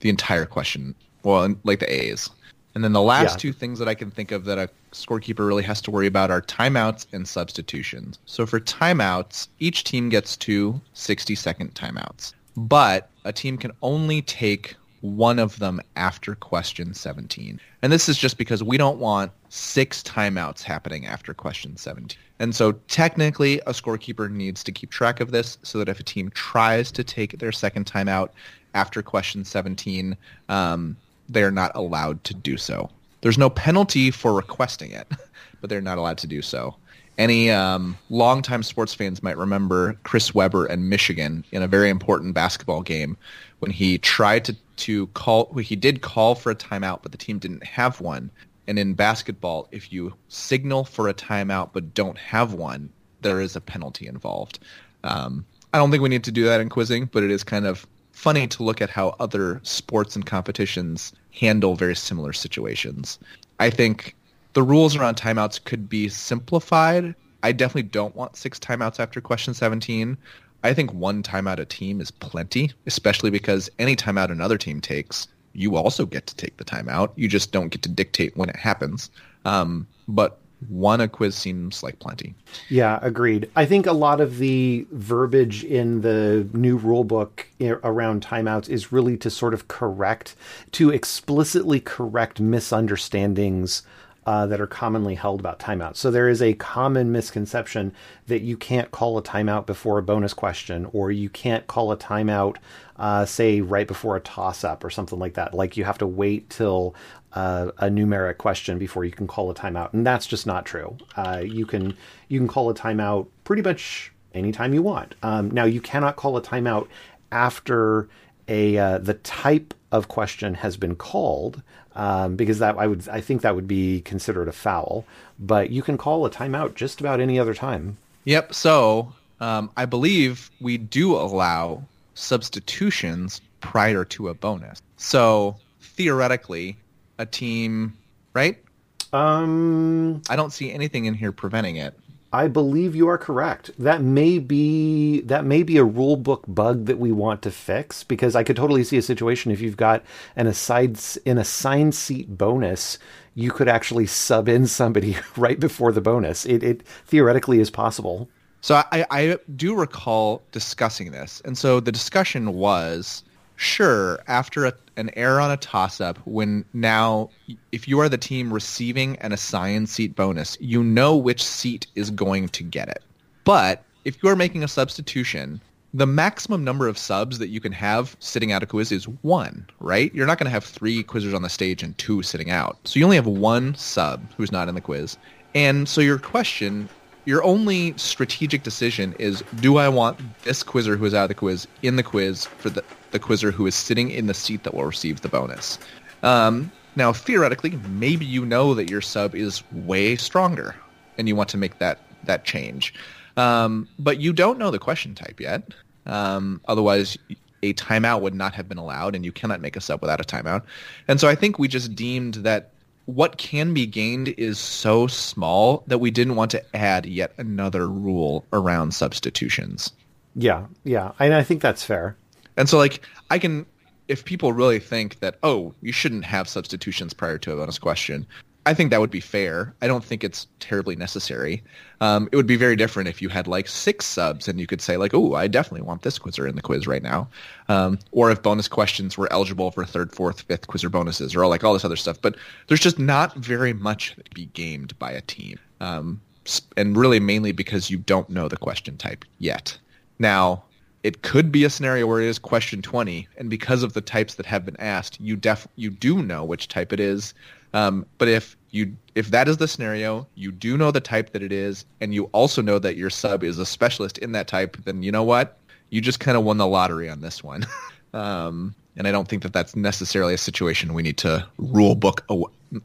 the entire question. Well, like the A's. And then the last yeah. two things that I can think of that a scorekeeper really has to worry about are timeouts and substitutions. So for timeouts, each team gets two 60-second timeouts. But a team can only take one of them after question 17. And this is just because we don't want six timeouts happening after question 17. And so technically a scorekeeper needs to keep track of this so that if a team tries to take their second timeout after question 17, um, they're not allowed to do so. There's no penalty for requesting it, but they're not allowed to do so. Any um, longtime sports fans might remember Chris Webber and Michigan in a very important basketball game when he tried to, to call, he did call for a timeout, but the team didn't have one. And in basketball, if you signal for a timeout but don't have one, there is a penalty involved. Um, I don't think we need to do that in quizzing, but it is kind of funny to look at how other sports and competitions handle very similar situations. I think the rules around timeouts could be simplified. I definitely don't want six timeouts after question 17. I think one timeout a team is plenty, especially because any timeout another team takes, you also get to take the timeout. You just don't get to dictate when it happens. Um, but one a quiz seems like plenty. Yeah, agreed. I think a lot of the verbiage in the new rule book around timeouts is really to sort of correct, to explicitly correct misunderstandings uh, that are commonly held about timeouts. So there is a common misconception that you can't call a timeout before a bonus question, or you can't call a timeout, uh, say, right before a toss up or something like that. Like you have to wait till uh, a numeric question before you can call a timeout, and that's just not true. Uh, you can you can call a timeout pretty much anytime you want. Um, now you cannot call a timeout after a uh, the type of question has been called um, because that I would I think that would be considered a foul. But you can call a timeout just about any other time. Yep. So um, I believe we do allow substitutions prior to a bonus. So theoretically, a team, right? Um, I don't see anything in here preventing it. I believe you are correct. That may be that may be a rule book bug that we want to fix because I could totally see a situation if you've got an aside an assigned seat bonus, you could actually sub in somebody right before the bonus. It, it theoretically is possible. So I, I do recall discussing this, and so the discussion was sure after a, an error on a toss up when now if you are the team receiving an assigned seat bonus you know which seat is going to get it. But if you are making a substitution the maximum number of subs that you can have sitting out a quiz is one right? You're not going to have three quizzers on the stage and two sitting out. So you only have one sub who's not in the quiz. And so your question your only strategic decision is do I want this quizzer who is out of the quiz in the quiz for the, the quizzer who is sitting in the seat that will receive the bonus? Um, now, theoretically, maybe you know that your sub is way stronger and you want to make that, that change. Um, but you don't know the question type yet. Um, otherwise, a timeout would not have been allowed and you cannot make a sub without a timeout. And so I think we just deemed that what can be gained is so small that we didn't want to add yet another rule around substitutions. Yeah, yeah, and I think that's fair. And so, like, I can, if people really think that, oh, you shouldn't have substitutions prior to a bonus question, I think that would be fair. I don't think it's terribly necessary. Um, it would be very different if you had like six subs and you could say like, "Oh, I definitely want this quizzer in the quiz right now," um, or if bonus questions were eligible for third, fourth, fifth quizzer bonuses, or all, like all this other stuff. But there's just not very much that be gamed by a team, um, and really mainly because you don't know the question type yet. Now, it could be a scenario where it is question 20 and because of the types that have been asked you def you do know which type it is um, but if you if that is the scenario, you do know the type that it is, and you also know that your sub is a specialist in that type, then you know what? You just kind of won the lottery on this one. um, and I don't think that that's necessarily a situation we need to rule book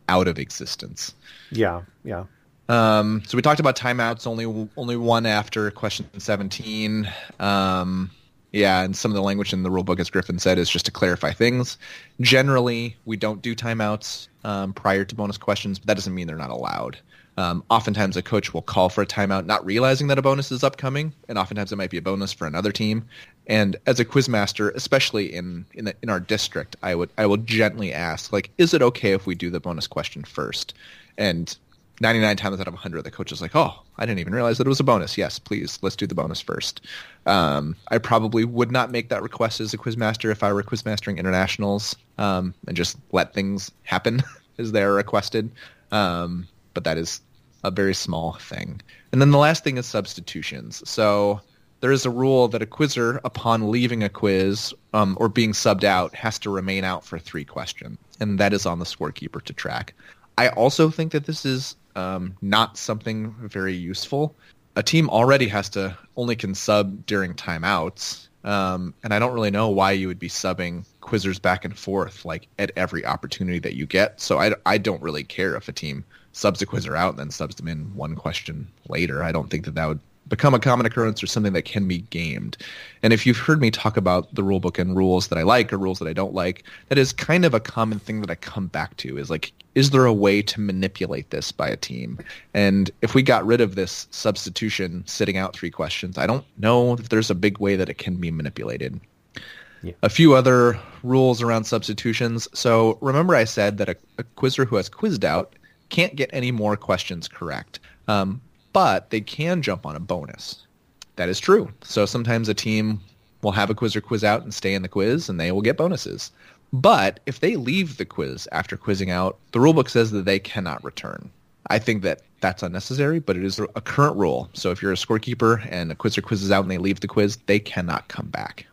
out of existence. Yeah, yeah. Um, so we talked about timeouts. Only only one after question seventeen. Um, yeah, and some of the language in the rule book, as Gryphon said, is just to clarify things. Generally, we don't do timeouts um, prior to bonus questions, but that doesn't mean they're not allowed. Um, oftentimes, a coach will call for a timeout, not realizing that a bonus is upcoming, and oftentimes it might be a bonus for another team. And as a quizmaster, especially in in, the, in our district, I would I will gently ask, like, is it okay if we do the bonus question first? And 99 times out of 100, the coach is like, oh, I didn't even realize that it was a bonus. Yes, please, let's do the bonus first. Um, I probably would not make that request as a quizmaster if I were quizmastering internationals um, and just let things happen as they're requested. Um, but that is a very small thing. And then the last thing is substitutions. So there is a rule that a quizzer, upon leaving a quiz um, or being subbed out, has to remain out for three questions. And that is on the scorekeeper to track. I also think that this is um, not something very useful. A team already has to only can sub during timeouts, um, and I don't really know why you would be subbing quizzers back and forth like at every opportunity that you get. So I, I don't really care if a team subs a quizzer out and then subs them in one question later. I don't think that that would become a common occurrence or something that can be gamed. And if you've heard me talk about the rulebook and rules that I like or rules that I don't like, that is kind of a common thing that I come back to is like, is there a way to manipulate this by a team? And if we got rid of this substitution sitting out three questions, I don't know if there's a big way that it can be manipulated. Yeah. A few other rules around substitutions. So remember I said that a, a quizzer who has quizzed out can't get any more questions correct. Um, but they can jump on a bonus. That is true. So sometimes a team will have a quiz or quiz out and stay in the quiz, and they will get bonuses. But if they leave the quiz after quizzing out, the rulebook says that they cannot return. I think that that's unnecessary, but it is a current rule. So if you're a scorekeeper and a quizzer quizzes out and they leave the quiz, they cannot come back.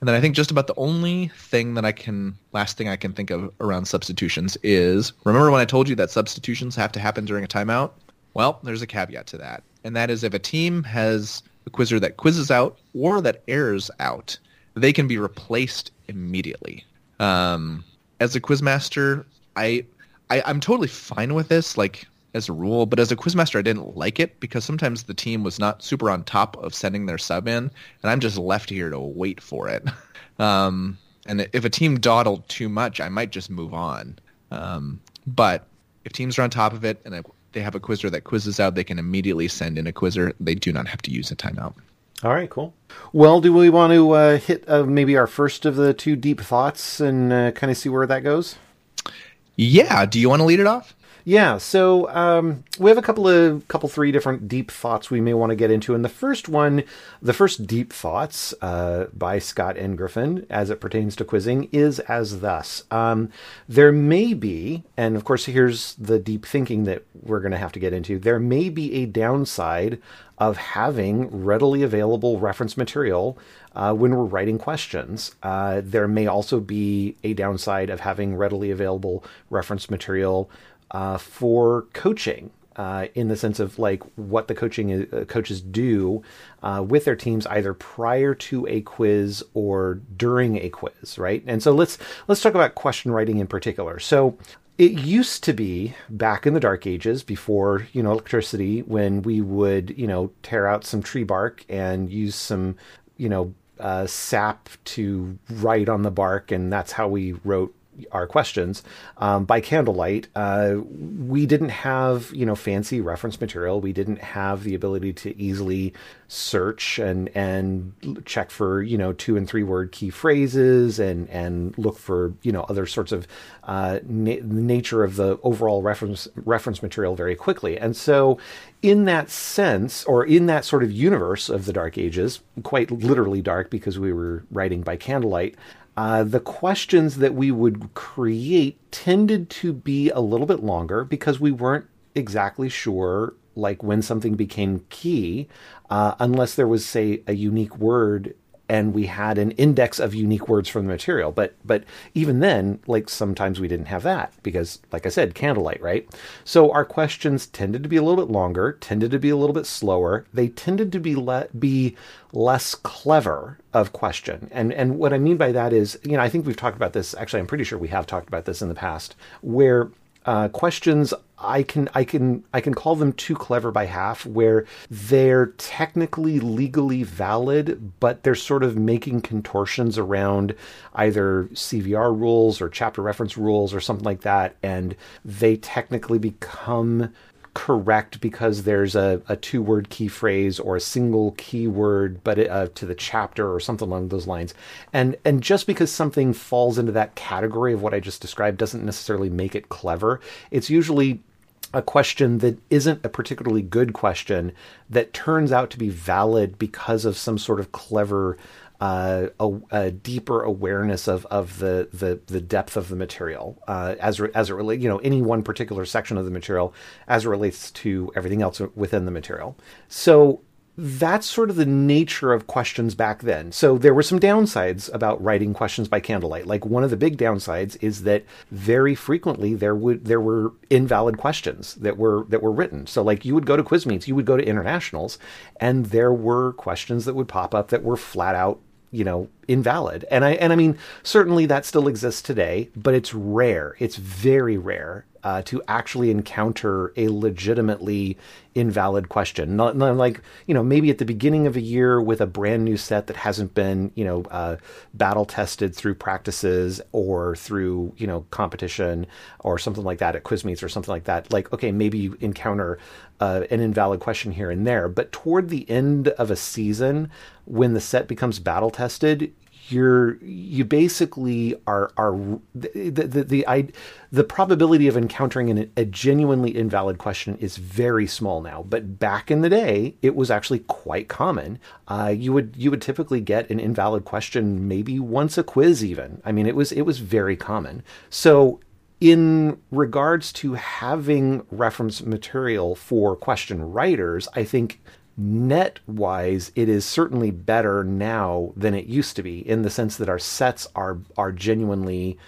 And then I think just about the only thing that I can, last thing I can think of around substitutions is, remember when I told you that substitutions have to happen during a timeout? Well, there's a caveat to that, and that is if a team has a quizzer that quizzes out or that errs out, they can be replaced immediately. Um, as a quizmaster, I, I I'm totally fine with this, like as a rule, but as a quizmaster, I didn't like it because sometimes the team was not super on top of sending their sub in, and I'm just left here to wait for it. Um, and if a team dawdled too much, I might just move on. Um, but if teams are on top of it and they have a quizzer that quizzes out, they can immediately send in a quizzer. They do not have to use a timeout. All right, cool. Well, do we want to uh, hit uh, maybe our first of the two deep thoughts and uh, kind of see where that goes? Yeah. Do you want to lead it off? Yeah, so um, we have a couple of couple three different deep thoughts we may want to get into, and the first one, the first deep thoughts uh, by Scott and Gryphon as it pertains to quizzing is as thus: um, there may be, and of course here's the deep thinking that we're going to have to get into. There may be a downside of having readily available reference material uh, when we're writing questions. Uh, there may also be a downside of having readily available reference material uh, for coaching. Uh, in the sense of like what the coaching uh, coaches do uh, with their teams either prior to a quiz or during a quiz, right? And so let's let's talk about question writing in particular. So it used to be back in the dark ages before you know electricity when we would you know tear out some tree bark and use some you know uh, sap to write on the bark and that's how we wrote our questions um, by candlelight. Uh, we didn't have you know fancy reference material. We didn't have the ability to easily search and and check for you know two and three word key phrases and and look for you know other sorts of uh, na- nature of the overall reference reference material very quickly. And so, in that sense, or in that sort of universe of the Dark Ages, quite literally dark because we were writing by candlelight uh, the questions that we would create tended to be a little bit longer because we weren't exactly sure like when something became key uh, unless there was say a unique word and we had an index of unique words from the material. But but even then, like sometimes we didn't have that because, like I said, candlelight, right? So our questions tended to be a little bit longer, tended to be a little bit slower. They tended to be le- be less clever of question. And and what I mean by that is, you know, I think we've talked about this. Actually, I'm pretty sure we have talked about this in the past, where uh, questions I can I can I can call them too clever by half where they're technically legally valid but they're sort of making contortions around either CVR rules or chapter reference rules or something like that and they technically become correct because there's a, a two word key phrase or a single keyword but uh, to the chapter or something along those lines. And and just because something falls into that category of what i just described doesn't necessarily make it clever. It's usually a question that isn't a particularly good question that turns out to be valid because of some sort of clever uh, a, a, deeper awareness of, of the, the, the depth of the material uh, as re, as it relates, you know, any one particular section of the material as it relates to everything else within the material. So that's sort of the nature of questions back then. So there were some downsides about writing questions by candlelight. Like one of the big downsides is that very frequently there would there were invalid questions that were that were written. So like you would go to quiz meets, you would go to internationals, and there were questions that would pop up that were flat out you know invalid. And i and i mean certainly that still exists today but it's rare. It's very rare uh, to actually encounter a legitimately invalid question not, not, like you know maybe at the beginning of a year with a brand new set that hasn't been you know uh, battle tested through practices or through you know competition or something like that at quiz meets or something like that like okay maybe you encounter uh, an invalid question here and there. But toward the end of a season, when the set becomes battle tested, you're you basically are are the the the, the, I, the probability of encountering an, a genuinely invalid question is very small now. But back in the day, it was actually quite common. Uh, you would you would typically get an invalid question maybe once a quiz even. I mean, it was it was very common. So in regards to having reference material for question writers, I think net wise it is certainly better now than it used to be in the sense that our sets are are genuinely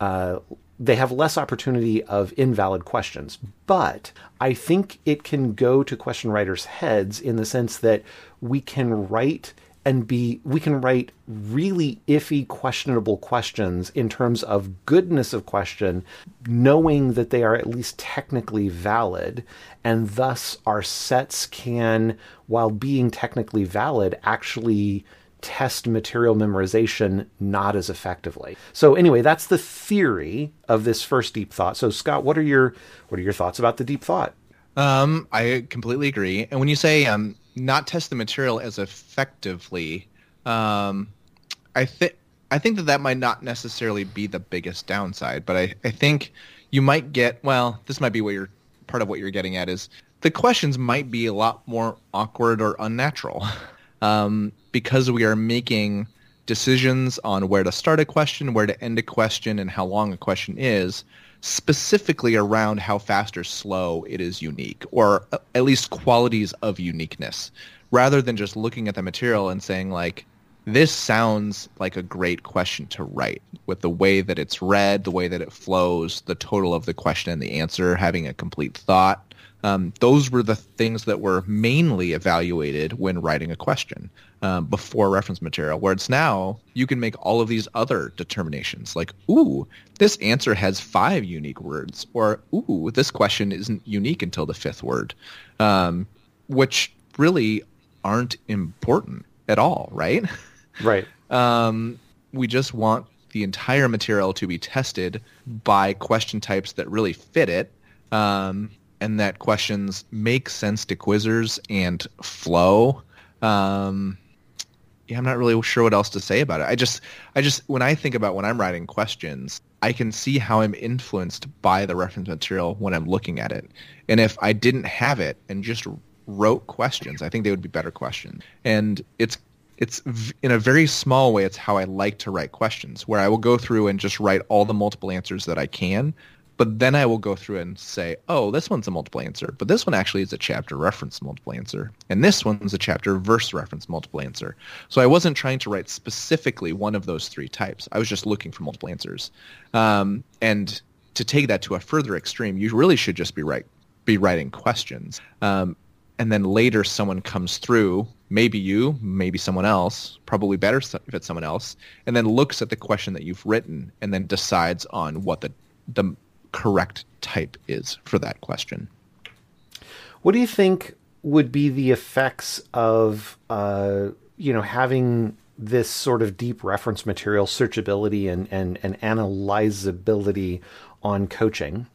uh, they have less opportunity of invalid questions. But i think it can go to question writers heads in the sense that we can write and be we can write really iffy questionable questions in terms of goodness of question knowing that they are at least technically valid and thus our sets can while being technically valid actually test material memorization not as effectively. So anyway, that's the theory of this first deep thought. So Scott, what are your what are your thoughts about the deep thought? Um, I completely agree. And when you say um, not test the material as effectively, um, I think I think that that might not necessarily be the biggest downside, but I, I think you might get well. This might be what you're part of what you're getting at is the questions might be a lot more awkward or unnatural um, because we are making decisions on where to start a question, where to end a question, and how long a question is specifically around how fast or slow it is unique, or uh, at least qualities of uniqueness, rather than just looking at the material and saying like, this sounds like a great question to write with the way that it's read, the way that it flows, the total of the question and the answer, having a complete thought. Um, those were the things that were mainly evaluated when writing a question um, before reference material. Where it's now, you can make all of these other determinations, like, ooh, this answer has five unique words, or ooh, this question isn't unique until the fifth word, um, which really aren't important at all, right? Right. Um, we just want the entire material to be tested by question types that really fit it. Um, and that questions make sense to quizzers and flow. Um, yeah, I'm not really sure what else to say about it. I just, I just, when I think about when I'm writing questions, I can see how I'm influenced by the reference material when I'm looking at it. And if I didn't have it and just wrote questions, I think they would be better questions. And it's it's in a very small way it's how i like to write questions where i will go through and just write all the multiple answers that i can but then I will go through and say, oh, this one's a multiple answer, but this one actually is a chapter reference multiple answer, and this one's a chapter verse reference multiple answer. So I wasn't trying to write specifically one of those three types. I was just looking for multiple answers. Um, and to take that to a further extreme, you really should just be be writing questions. Um, and then later someone comes through, maybe you, maybe someone else, probably better if it's someone else, and then looks at the question that you've written and then decides on what the the correct type is for that question. What do you think would be the effects of uh, you know having this sort of deep reference material searchability and and, and analyzability on coaching?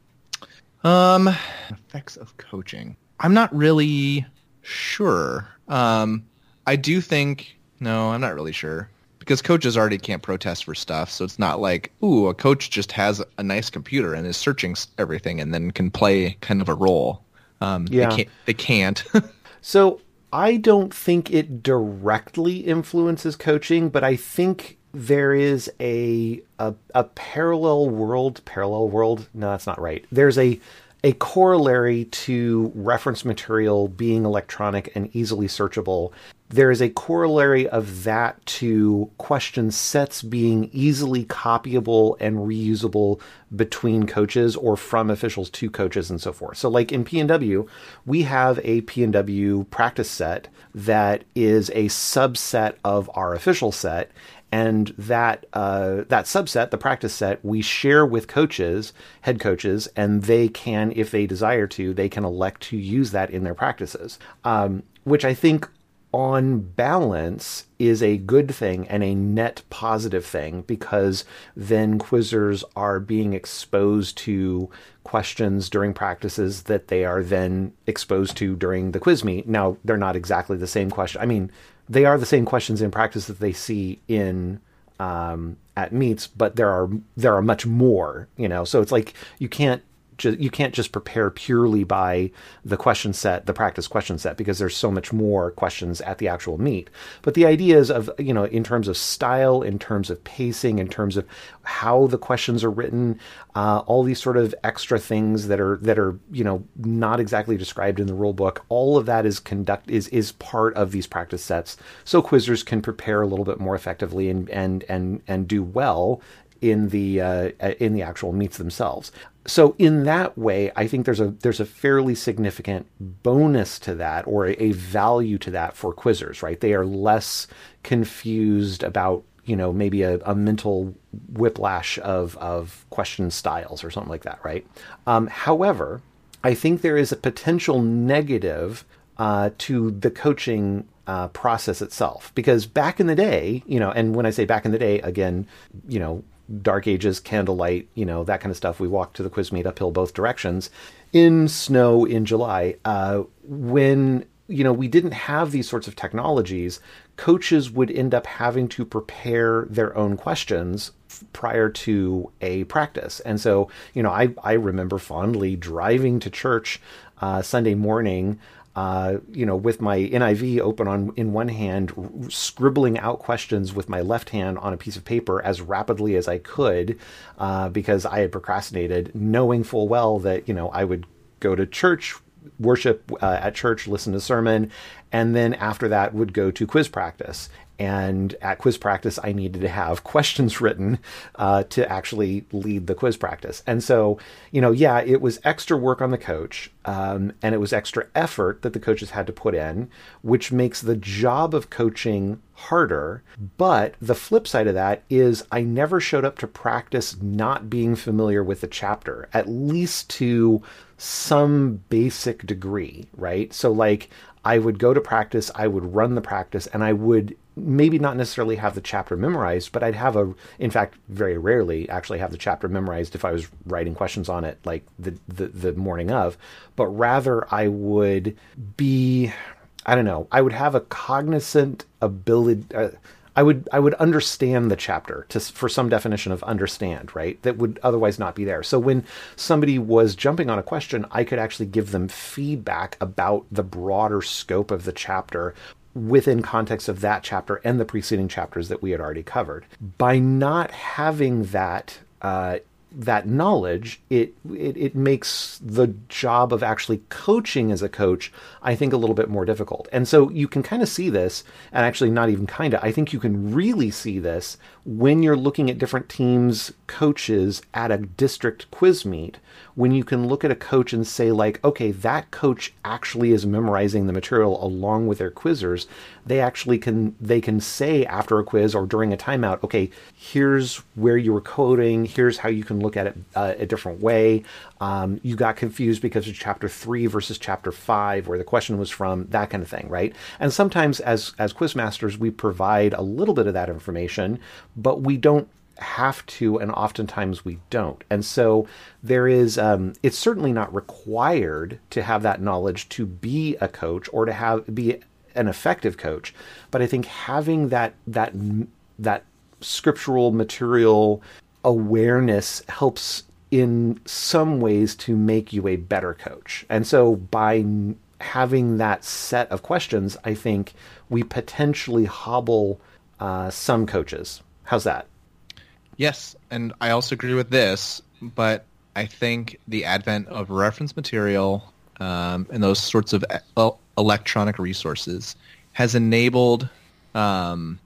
Um, effects of coaching. I'm not really sure. Um, I do think no, I'm not really sure because coaches already can't protest for stuff, so it's not like ooh, a coach just has a nice computer and is searching everything and then can play kind of a role. Um, yeah, they can't. They can't. so I don't think it directly influences coaching, but I think there is a, a a, parallel world. Parallel world? No, that's not right. There's a a corollary to reference material being electronic and easily searchable there is a corollary of that to question sets being easily copyable and reusable between coaches or from officials to coaches and so forth. So like in PNW, we have a PNW practice set that is a subset of our official set and that uh, that subset, the practice set, we share with coaches, head coaches, and they can, if they desire to, they can elect to use that in their practices. Um, which I think on balance is a good thing and a net positive thing because then quizzers are being exposed to questions during practices that they are then exposed to during the quiz meet. Now, they're not exactly the same question. I mean, they are the same questions in practice that they see in um, at meets, but there are there are much more. You know, so it's like you can't ju- you can't just prepare purely by the question set, the practice question set, because there's so much more questions at the actual meet. But the ideas of you know, in terms of style, in terms of pacing, in terms of how the questions are written, uh, all these sort of extra things that are that are you know not exactly described in the rule book. All of that is conduct is is part of these practice sets, so quizzers can prepare a little bit more effectively and and and and do well in the uh, in the actual meets themselves so in that way, I think there's a there's a fairly significant bonus to that or a, a, value to that for quizzers, right? They are less confused about you know maybe a, a mental whiplash of of question styles or something like that, right? Um, however, I think there is a potential negative uh, to the coaching uh, process itself because back in the day, you know, and when I say back in the day, again, you know, dark ages, candlelight, you know, that kind of stuff. We walked to the quiz meet uphill both directions in snow in July. Uh, when, you know, we didn't have these sorts of technologies, coaches would end up having to prepare their own questions prior to a practice. And so, you know, I, I remember fondly driving to church uh, Sunday morning uh, you know, with my NIV open on in one hand, r- scribbling out questions with my left hand on a piece of paper as rapidly as I could, uh, because I had procrastinated, knowing full well that you know I would go to church, worship uh, at church, listen to sermon, and then after that would go to quiz practice. And at quiz practice, I needed to have questions written uh, to actually lead the quiz practice. And so, you know, yeah, it was extra work on the coach, um, and it was extra effort that the coaches had to put in, which makes the job of coaching harder. But the flip side of that is I never showed up to practice not being familiar with the chapter, at least to some basic degree, right? So, like, I would go to practice, I would run the practice, and I would maybe not necessarily have the chapter memorized, but I'd have a, in fact, very rarely actually have the chapter memorized if I was writing questions on it like the, the, the morning of, but rather I would be, I don't know, I would have a cognizant ability, uh, I would I would understand the chapter to for some definition of understand, right? That would otherwise not be there. So when somebody was jumping on a question, I could actually give them feedback about the broader scope of the chapter within context of that chapter and the preceding chapters that we had already covered. By not having that uh, that knowledge, it, it it makes the job of actually coaching as a coach, I think, a little bit more difficult. And so you can kind of see this, and actually not even kind of. I think you can really see this when you're looking at different teams' coaches at a district quiz meet. When you can look at a coach and say, like, okay, that coach actually is memorizing the material along with their quizzers. They actually can they can say after a quiz or during a timeout, okay, here's where you were coding. Here's how you can look at it uh, a different way. Um, you got confused because of chapter three versus chapter five, where the question was from, that kind of thing, right? And sometimes, as as quizmasters, we provide a little bit of that information, but we don't have to, and oftentimes we don't. And so there is, um, it's certainly not required to have that knowledge to be a coach or to have be an effective coach. But I think having that that that scriptural material awareness helps in some ways to make you a better coach. And so by having that set of questions, I think we potentially hobble uh, some coaches. How's that? Yes, and I also agree with this, but I think the advent of reference material um, and those sorts of electronic resources has enabled um,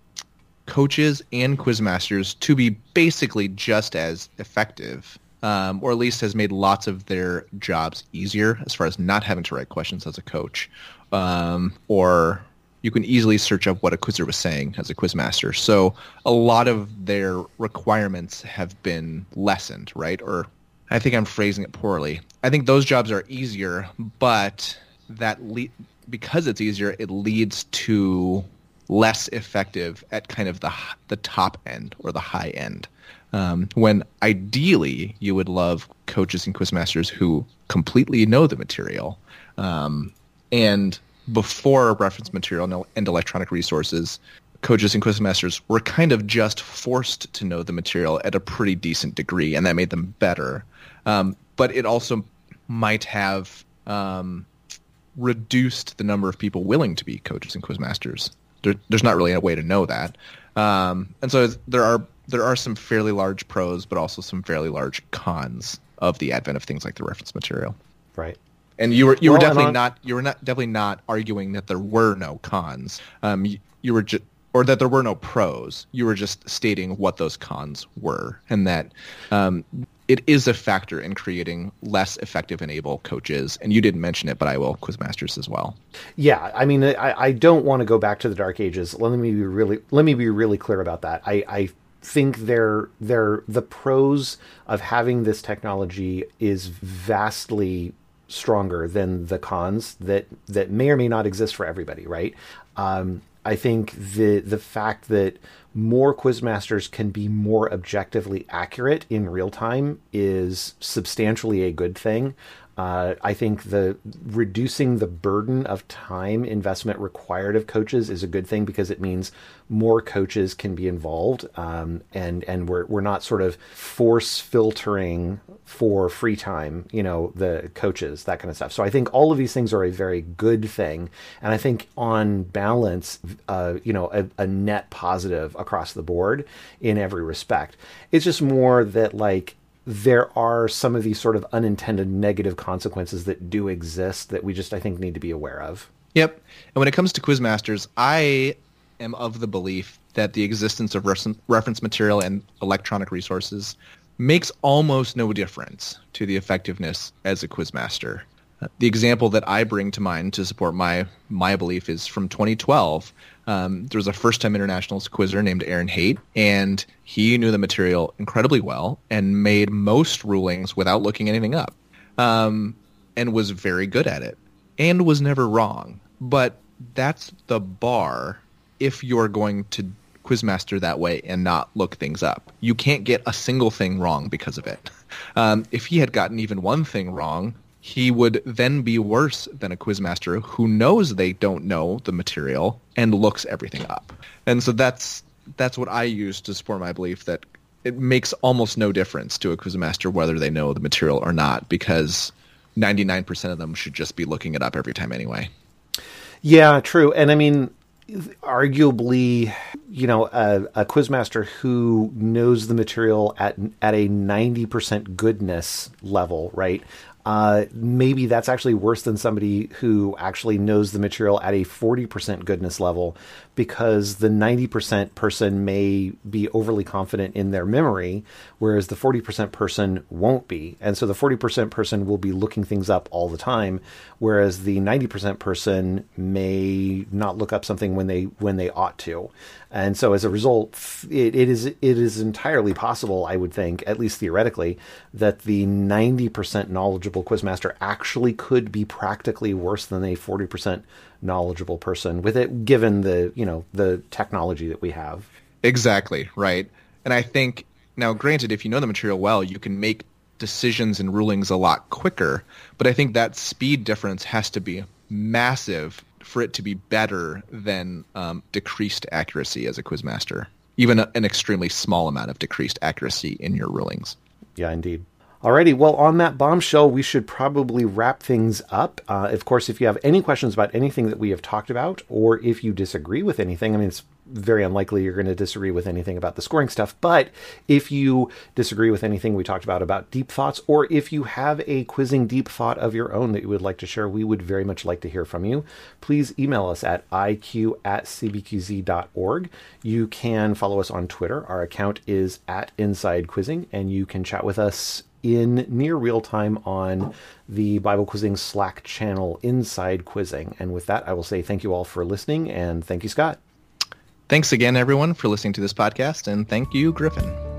coaches and quizmasters to be basically just as effective, um, or at least has made lots of their jobs easier as far as not having to write questions as a coach, um, or you can easily search up what a quizzer was saying as a quizmaster. So a lot of their requirements have been lessened, right? Or I think I'm phrasing it poorly. I think those jobs are easier, but that le- because it's easier, it leads to less effective at kind of the the top end or the high end. Um, when ideally you would love coaches and quizmasters who completely know the material um, and before reference material and electronic resources, coaches and quizmasters were kind of just forced to know the material at a pretty decent degree, and that made them better. Um, but it also might have um, reduced the number of people willing to be coaches and quizmasters. There, there's not really a way to know that, um, and so there are there are some fairly large pros, but also some fairly large cons of the advent of things like the reference material. Right. And you were you well, were definitely on... not you were not definitely not arguing that there were no cons. Um, you, you were just or that there were no pros. You were just stating what those cons were, and that um, it is a factor in creating less effective and able coaches. And you didn't mention it, but I will quizmasters as well. Yeah, I mean, I, I don't want to go back to the dark ages. Let me be really let me be really clear about that. I, I think they're they're the pros of having this technology is vastly stronger than the cons that that may or may not exist for everybody, right? Um, I think the the fact that more quizmasters can be more objectively accurate in real time is substantially a good thing. Uh, I think the reducing the burden of time investment required of coaches is a good thing because it means more coaches can be involved, um, and and we're we're not sort of force filtering for free time, you know, the coaches that kind of stuff. So I think all of these things are a very good thing, and I think on balance, uh, you know, a, a net positive across the board in every respect. It's just more that like there are some of these sort of unintended negative consequences that do exist that we just I think need to be aware of. Yep. And when it comes to quizmasters, I am of the belief that the existence of reference material and electronic resources makes almost no difference to the effectiveness as a quizmaster. Uh, the example that I bring to mind to support my my belief is from 2012. Um, there was a first-time internationals quizzer named Aaron Haight, and he knew the material incredibly well and made most rulings without looking anything up, um, and was very good at it, and was never wrong. But that's the bar if you're going to quizmaster that way and not look things up. You can't get a single thing wrong because of it. Um, if he had gotten even one thing wrong, he would then be worse than a quizmaster who knows they don't know the material and looks everything up. And so that's that's what I use to support my belief that it makes almost no difference to a quizmaster whether they know the material or not because 99% of them should just be looking it up every time anyway. Yeah, true. And I mean, arguably, you know, a, a, quizmaster who knows the material at at a ninety percent goodness level, right? Uh, maybe that's actually worse than somebody who actually knows the material at a 40% goodness level because the 90% person may be overly confident in their memory, whereas the 40% person won't be. And so the 40% person will be looking things up all the time, whereas the 90% person may not look up something when they when they ought to. And so as a result, it, it is it is entirely possible, I would think, at least theoretically, that the 90% knowledgeable quizmaster actually could be practically worse than a 40% knowledgeable person with it given the, you know, the technology that we have. Exactly, right. And I think now granted if you know the material well, you can make decisions and rulings a lot quicker, but I think that speed difference has to be massive for it to be better than um, decreased accuracy as a quizmaster, even a, an extremely small amount of decreased accuracy in your rulings. Yeah, indeed. Alrighty, well, on that bombshell, we should probably wrap things up. Uh, of course, if you have any questions about anything that we have talked about, or if you disagree with anything, I mean, it's very unlikely you're going to disagree with anything about the scoring stuff. But if you disagree with anything we talked about about deep thoughts, or if you have a quizzing deep thought of your own that you would like to share, we would very much like to hear from you. Please email us at iq at cbqz.org. You can follow us on Twitter. Our account is at Inside Quizzing, and you can chat with us in near real time on the Bible Quizzing Slack channel Inside Quizzing. And with that, I will say thank you all for listening and thank you, Scott. Thanks again, everyone, for listening to this podcast, and thank you, Gryphon.